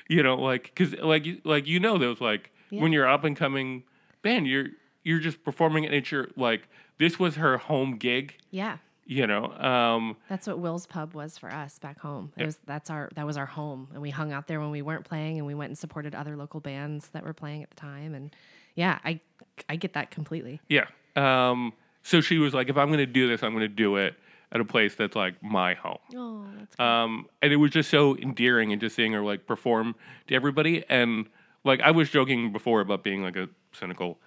you know, like because like you- like you know those like when you're up and coming band, you're you're just performing and it's your like this was her home gig, Yeah. you know. Um, That's what Will's Pub was for us back home. It was that's our that was our home, and we hung out there when we weren't playing, and we went and supported other local bands that were playing at the time. And yeah, I I get that completely. yeah. Um, so she was like, if I'm going to do this, I'm going to do it at a place that's like my home. Oh, that's Um, and it was just so endearing and just seeing her like perform to everybody. And like I was joking before about being like a cynical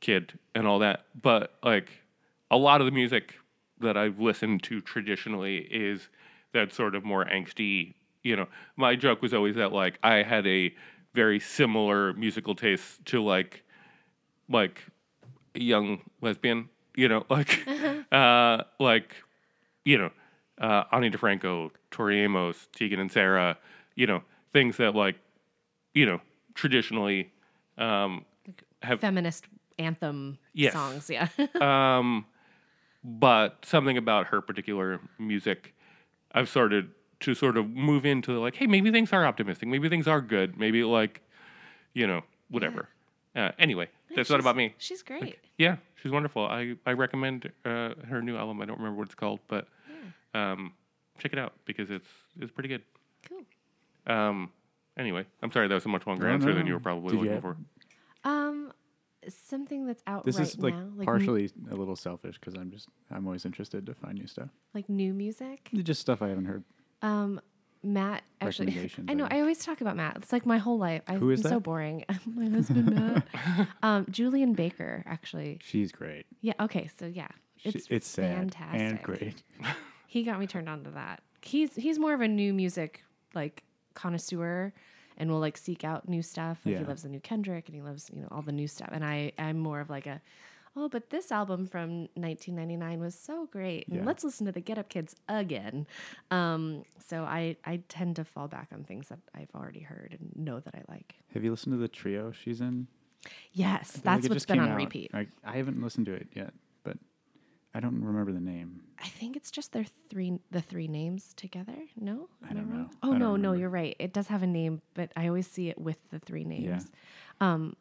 kid and all that, but like a lot of the music that I've listened to traditionally is that sort of more angsty. You know, my joke was always that like I had a very similar musical taste to like like a young lesbian you know, like, uh, like, you know, uh, Ani DiFranco, Tori Amos, Tegan and Sara, you know, things that like, you know, traditionally, um, have Feminist anthem Yes. songs. Yeah. um, but something about her particular music, I've started to sort of move into like, hey, maybe things are optimistic, maybe things are good, maybe like, you know, whatever. Uh, anyway, that's not about me. She's great. Yeah, she's wonderful. I I recommend uh, her new album. I don't remember what it's called, but um, check it out because it's it's pretty good. Cool. Um, anyway, I'm sorry that was a much longer No, answer no, than you were probably Did looking for. Um, something that's out This right is like now, like partially a little selfish because I'm just I'm always interested to find new stuff. like new music. Just stuff I haven't heard. Um, Matt actually. I know. I I always talk about Matt. It's like my whole life. I'm Who is so boring. my husband Matt. um, Julien Baker actually. She's great. Yeah. Okay. So yeah, She- it's it's sad fantastic. and great. He got me turned on to that. He's he's more of a new music like connoisseur and will like seek out new stuff. Like he loves the new Kendrick and he loves, you know, all the new stuff. And I I'm more of like a oh, but this album from 1999 was so great. Yeah. let's listen to the Get Up Kids again. Um, so I I tend to fall back on things that I've already heard and know that I like. Have you listened to the trio she's in? Yes, like that's what's been on out. repeat. I, I haven't listened to it yet, but I don't remember the name. I think it's just their three the three names together. No, I don't know. Oh don't no, no, you're right. It does have a name, but I always see it with the three names. Um,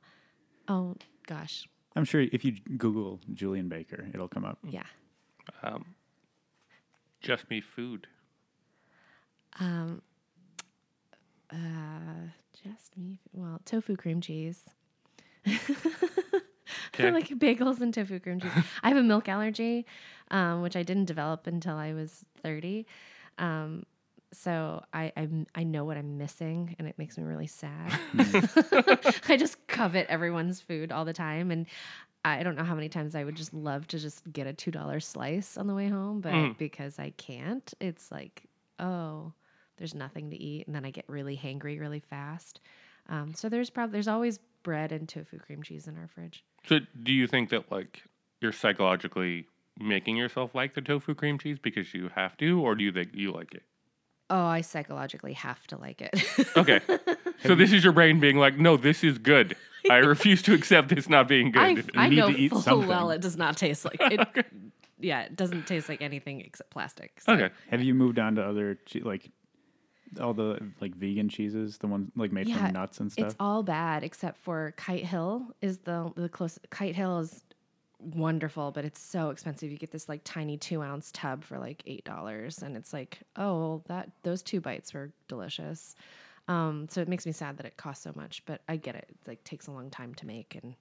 oh gosh, I'm sure if you Google Julien Baker, it'll come up. yeah. Um, just me food. Um, uh, just me. Well, tofu cream cheese. Okay. I like bagels and tofu cream cheese. I have a milk allergy, um, which I didn't develop until I was 30. Um, so I, I I know what I'm missing, and it makes me really sad. I just covet everyone's food all the time, and I don't know how many times I would just love to just get a two dollar slice on the way home, but Mm. because I can't, it's like oh, there's nothing to eat, and then I get really hangry really fast. Um, so there's probably there's always bread and tofu cream cheese in our fridge. So, do you think that like you're psychologically making yourself like the tofu cream cheese because you have to, or do you think you like it? Oh, I psychologically have to like it. Okay. so this is your brain being like, no, this is good. I refuse to accept this not being good. I need know to eat full something. well it does not taste like it. Yeah, it doesn't taste like anything except plastic. So. okay. Have you moved on to other che- like all the like vegan cheeses, the ones like made Yeah, from nuts and stuff? It's all bad except for Kite Hill is the the close. Kite Hill is wonderful, but it's so expensive. You get this like tiny two ounce tub for like eight dollars, and it's like, oh, that those two bites were delicious. Um, so it makes me sad that it costs so much, but I get it. It like takes a long time to make and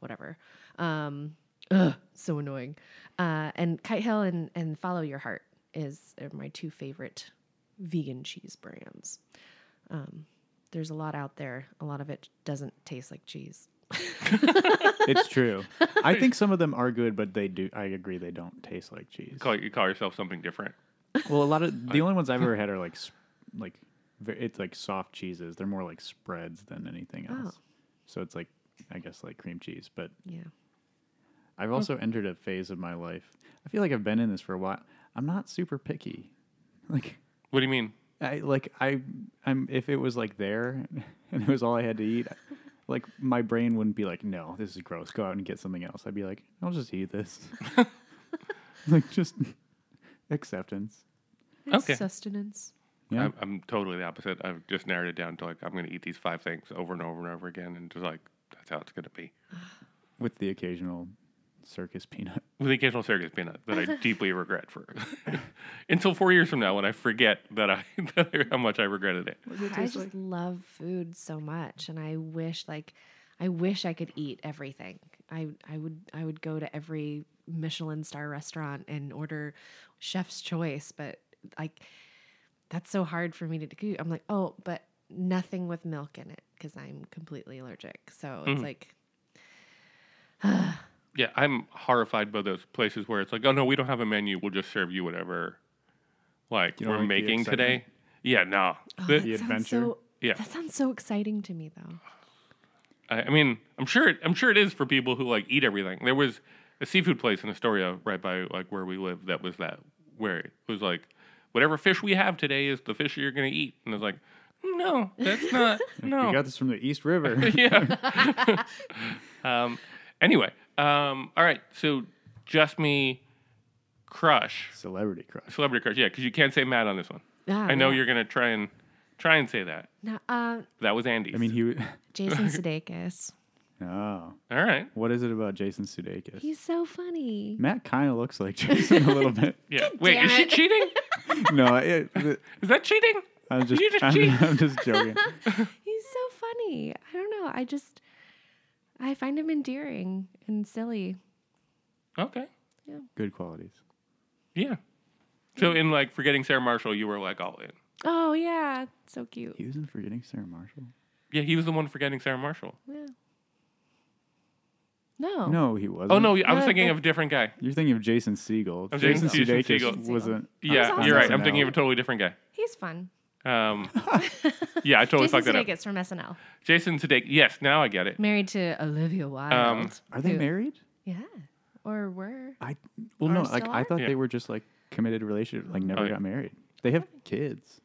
whatever. Um, ugh, so annoying. Uh, and Kite Hill and and Follow Your Heart is are my two favorite vegan cheese brands. Um, there's a lot out there. A lot of it doesn't taste like cheese. it's true. I think some of them are good, but they do. I agree, they don't taste like cheese. Call you call yourself something different. Well, a lot of the only ones I've ever had are like like it's like soft cheeses. They're more like spreads than anything oh. else. Oh. So it's like I guess like cream cheese, but Yeah. I've also entered a phase of my life. I feel like I've been in this for a while. I'm not super picky. Like What do you mean? I like I I'm if it was like there and it was all I had to eat, like my brain wouldn't be like, no, this is gross. Go out and get something else. I'd be like, I'll just eat this. like just acceptance. It's Okay. sustenance. Yeah. I'm, I'm totally the opposite. I've just narrowed it down to like I'm going to eat these five things over and over and over again, and just like that's how it's going to be. With the occasional circus peanut. With the occasional circus peanut that I deeply regret for until four years from now when I forget that I how much I regretted it. I just love food so much, and I wish like I wish I could eat everything. I I would I would go to every Michelin star restaurant and order chef's choice, but like that's so hard for me to do. I'm like, oh, but nothing with milk in it because I'm completely allergic. So it's mm-hmm. like Yeah, I'm horrified by those places where it's like, oh no, we don't have a menu. We'll just serve you whatever, like You don't we're like the making excitement? today. Yeah, no. oh, The- that The sounds adventure? So, Yeah. that sounds so exciting to me though. I, I mean, I'm sure it, I'm sure it is for people who like eat everything. There was a seafood place in Astoria, right by like where we live. That was that where it was like, whatever fish we have today is the fish you're gonna eat, and it's like, no, that's not. no, We got this from the East River. yeah. um, anyway, um, all right. So just me, crush, Celebrity crush. celebrity crush. Yeah, because you can't say Matt on this one. Ah, I know yeah. you're gonna try and try and say that. No, uh, That was Andy. I mean, he. w- Jason Sudeikis. Oh, all right. what is it about Jason Sudeikis? He's so funny. Matt kind of looks like Jason a little bit. Yeah. Wait, damn is she it. cheating? No, it, it- Is that cheating? I'm just, You just I'm, cheat. I'm just joking. He's so funny. I don't know. I just I find him endearing and silly. Okay. Good qualities. Yeah. So in like forgetting Sarah Marshall, you were like all in. Oh yeah, so cute. He was in Forgetting Sarah Marshall. Yeah, he was the one forgetting Sarah Marshall. Yeah. No. No, he wasn't. Oh no, I was No, thinking of a different guy. You're thinking of Jason Segel. I'm Jason thinking Jason Sudeikis Segel. wasn't. Yeah, awesome. you're right. I'm thinking of a totally different guy. He's fun. Um, yeah, I totally Jason fucked that up. Sudeikis from SNL. Jason Sudeikis. Yes, now I get it. Married to Olivia Wilde. Um, Are they who- married? Yeah. Or were. I well Or no, like still I are? thought Yeah. they were just like committed relationship, like never Oh, yeah. got married. They have kids.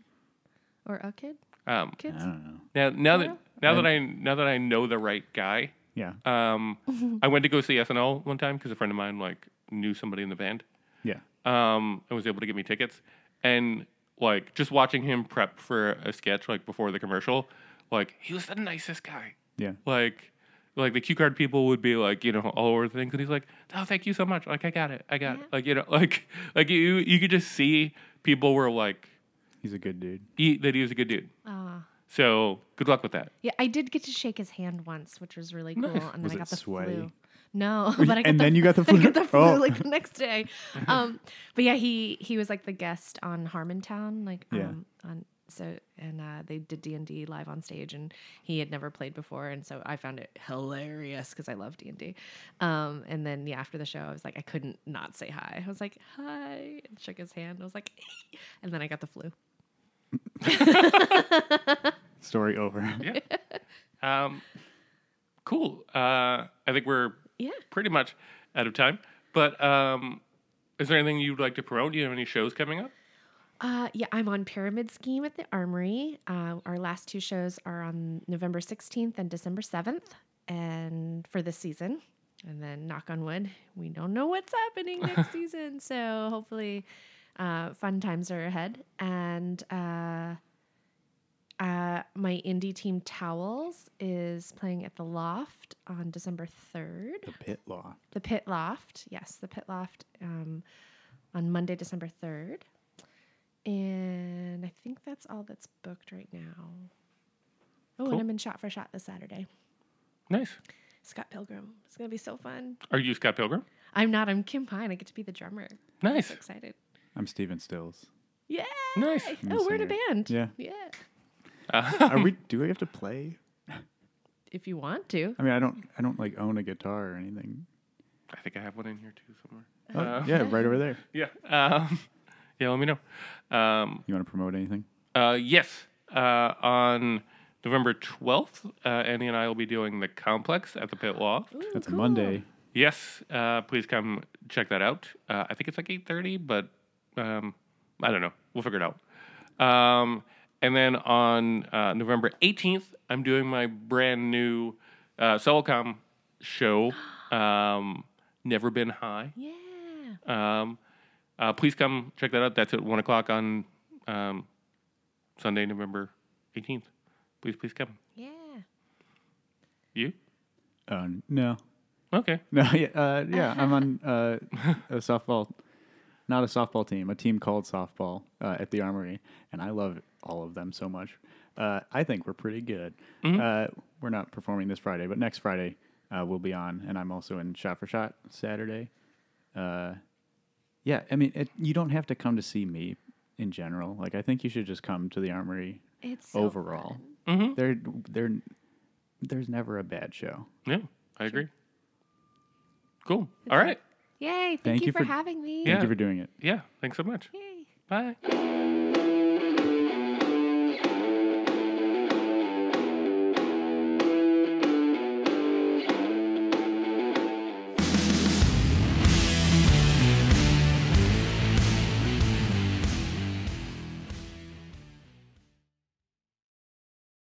Or a kid? Um, I Kids? don't know. now, now that now that I now that I know the right guy, Yeah, um, I went to go see SNL one time because a friend of mine like knew somebody in the band. yeah. um, and was able to get me tickets. And like just watching him prep for a sketch like before the commercial, like he was the nicest guy. Yeah. Like like the cue card people would be like, you know, all over the things and he's like, Oh, thank you so much. Like I got it. I got it. Like, you know, like like you you could just see people were like He's a good dude. he, that he was a good dude. Ah. So good luck with that. Yeah, I did get to shake his hand once, which was really cool. Nice. And then Was I it got the sweaty? flu. No, but I got And the, then you got the I flu? got the flu Oh. like the next day. Um, but yeah, he he was like the guest on Harmontown, like Yeah. um, on so and uh, they did D and D live on stage, and he had never played before, and so I found it hilarious because I love D and D. Um, and then yeah, after the show, I was like, I couldn't not say hi. I was like, hi, and shook his hand. I was like, and then I got the flu. Story over. Yeah. um, cool. Uh, I think we're Yeah. pretty much out of time. But um, is there anything you'd like to promote? Do you have any shows coming up? Uh, yeah, I'm on Pyramid Scheme at the Armory. Uh, our last two shows are on November 16th and December 7th, and for this season. And then, knock on wood, we don't know what's happening next season. So hopefully, uh, fun times are ahead. And uh, my indie team Towels is playing at the Loft on December 3rd. The pit Loft. The Pit Loft, yes, the Pit Loft um, on Monday, December 3rd. And I think that's all that's booked right now. Oh, Cool. and I'm in Shot for Shot this Saturday. Nice. Scott Pilgrim. It's going to be so fun. Are you Scott Pilgrim? I'm not. I'm Kim Pine. I get to be the drummer. Nice. So excited. I'm Stephen Stills. Yeah. Nice. I'm Oh, we're in a band. Yeah. Yeah. Are we? Do we have to play? If you want to. I mean, I don't. I don't like own a guitar or anything. I think I have one in here too somewhere. Oh, Uh, yeah, right over there. Yeah. Um, yeah, let me know. Um, You want to promote anything? uh, yes. Uh, on November 12th, uh, Andy and I will be doing The Complex at the Pit Loft. Ooh, That's a. Monday. Yes, uh, please come check that out. Uh, I think it's like 8.30, but um, I don't know. We'll figure it out. And then on uh, November 18th, I'm doing my brand new uh, Solcom show, um, Never Been High. Yeah. Um, uh, please come check that out. That's at 1 o'clock on um, Sunday, November 18th. Please, please come. Yeah. You? Uh, no, Okay. no, yeah, uh, yeah. I'm on uh, a softball, not a softball team, a team called softball uh, at the Armory, and I love all of them so much. Uh, I think we're pretty good. Uh, we're not performing this Friday, but next Friday uh, we'll be on, and I'm also in Shot for Shot Saturday. Uh, yeah, I mean, it, you don't have to come to see me in general. Like, I think you should just come to the Armory It's so overall. Mm-hmm. There, there, there's never a bad show. Yeah, I agree. Cool. All right. Yay. Thank, Thank you, you for, for- having me. Yeah. Thank you for doing it. Yeah. Thanks so much. Yay. Bye.